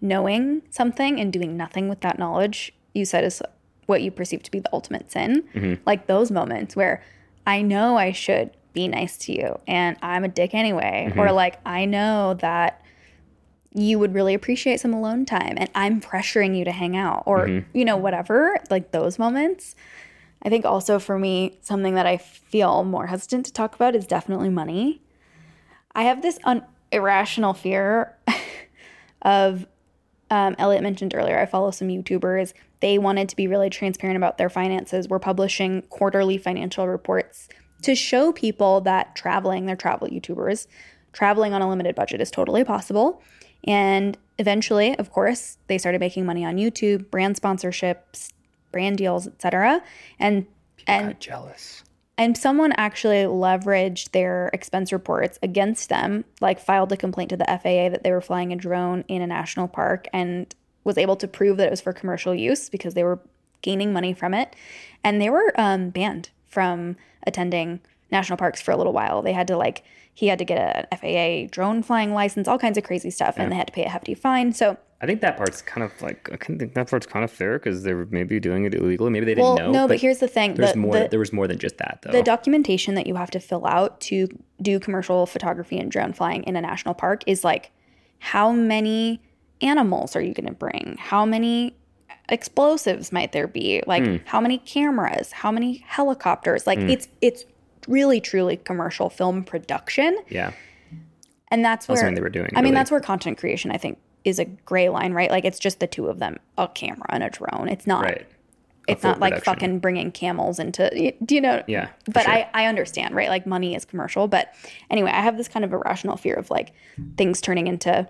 Speaker 1: knowing something and doing nothing with that knowledge. You said is what you perceive to be the ultimate sin. Mm-hmm. Like those moments where I know I should be nice to you and I'm a dick anyway, mm-hmm. or like I know that you would really appreciate some alone time and I'm pressuring you to hang out or mm-hmm. you know whatever, like those moments. I think also for me something that I feel more hesitant to talk about is definitely money. I have this un- irrational fear of um, Elliot mentioned earlier. I follow some YouTubers. They wanted to be really transparent about their finances. We're publishing quarterly financial reports to show people that traveling, they're travel YouTubers, traveling on a limited budget is totally possible. And eventually, of course, they started making money on YouTube, brand sponsorships, brand deals, etc. And and
Speaker 2: God, jealous
Speaker 1: and someone actually leveraged their expense reports against them, like filed a complaint to the FAA that they were flying a drone in a national park and was able to prove that it was for commercial use because they were gaining money from it. And they were um, banned from attending national parks for a little while. They had to, like, he had to get a FAA drone flying license, all kinds of crazy stuff, and they had to pay a hefty fine. So,
Speaker 2: I think that part's kind of like I think that part's kind of fair because they were maybe doing it illegally. Maybe they didn't
Speaker 1: well,
Speaker 2: know.
Speaker 1: no, but, here's the thing
Speaker 2: there's
Speaker 1: the,
Speaker 2: more.
Speaker 1: the,
Speaker 2: there was more than just that though.
Speaker 1: the documentation that you have to fill out to do commercial photography and drone flying in a national park is like how many animals are you going to bring how many explosives might there be like
Speaker 2: Hmm.
Speaker 1: how many cameras how many helicopters like it's it's really truly commercial film production
Speaker 2: yeah,
Speaker 1: and that's where
Speaker 2: they were doing,
Speaker 1: i mean that's where content creation i think is a gray line right? Like it's just the two of them a camera and a drone. It's not
Speaker 2: right.
Speaker 1: it's not like fucking bringing camels into do you know?
Speaker 2: Yeah,
Speaker 1: but
Speaker 2: sure.
Speaker 1: I, I understand right? Like money is commercial. But anyway i have this kind of irrational fear of like things turning into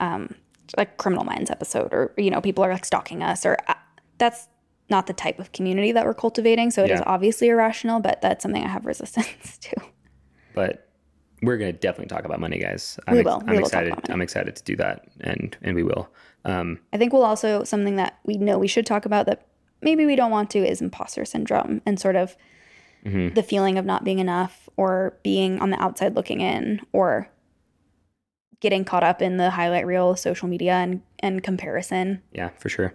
Speaker 1: um like criminal minds episode or you know people are like stalking us or uh, that's not the type of community that we're cultivating. So it is
Speaker 2: Yeah.
Speaker 1: obviously irrational but that's something i have resistance to.
Speaker 2: But we're gonna definitely talk about money, guys. I'm,
Speaker 1: We
Speaker 2: ex-
Speaker 1: will.
Speaker 2: I'm
Speaker 1: We will
Speaker 2: excited. I'm excited to do that, and and we will. Um,
Speaker 1: i think we'll also something that we know we should talk about that maybe we don't want to is imposter syndrome and sort of
Speaker 2: Mm-hmm.
Speaker 1: the feeling of not being enough or being on the outside looking in or getting caught up in the highlight reel of social media and, and comparison.
Speaker 2: yeah, for sure.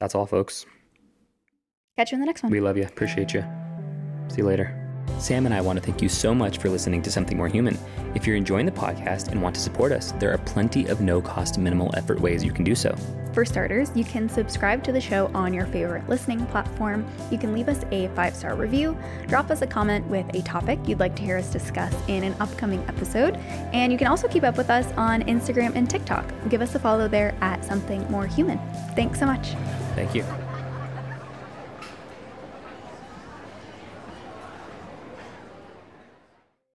Speaker 2: That's all, folks.
Speaker 1: Catch you in the next one.
Speaker 2: We love you. Appreciate you. See you later. Sam and I want to thank you so much for listening to Something More Human. If you're enjoying the podcast and want to support us, there are plenty of no cost, minimal effort ways you can do so.
Speaker 1: For starters, you can subscribe to the show on your favorite listening platform. You can leave us a five star review, drop us a comment with a topic you'd like to hear us discuss in an upcoming episode, and you can also keep up with us on Instagram and TikTok. Give us a follow there at Something More Human. Thanks so much.
Speaker 2: Thank you.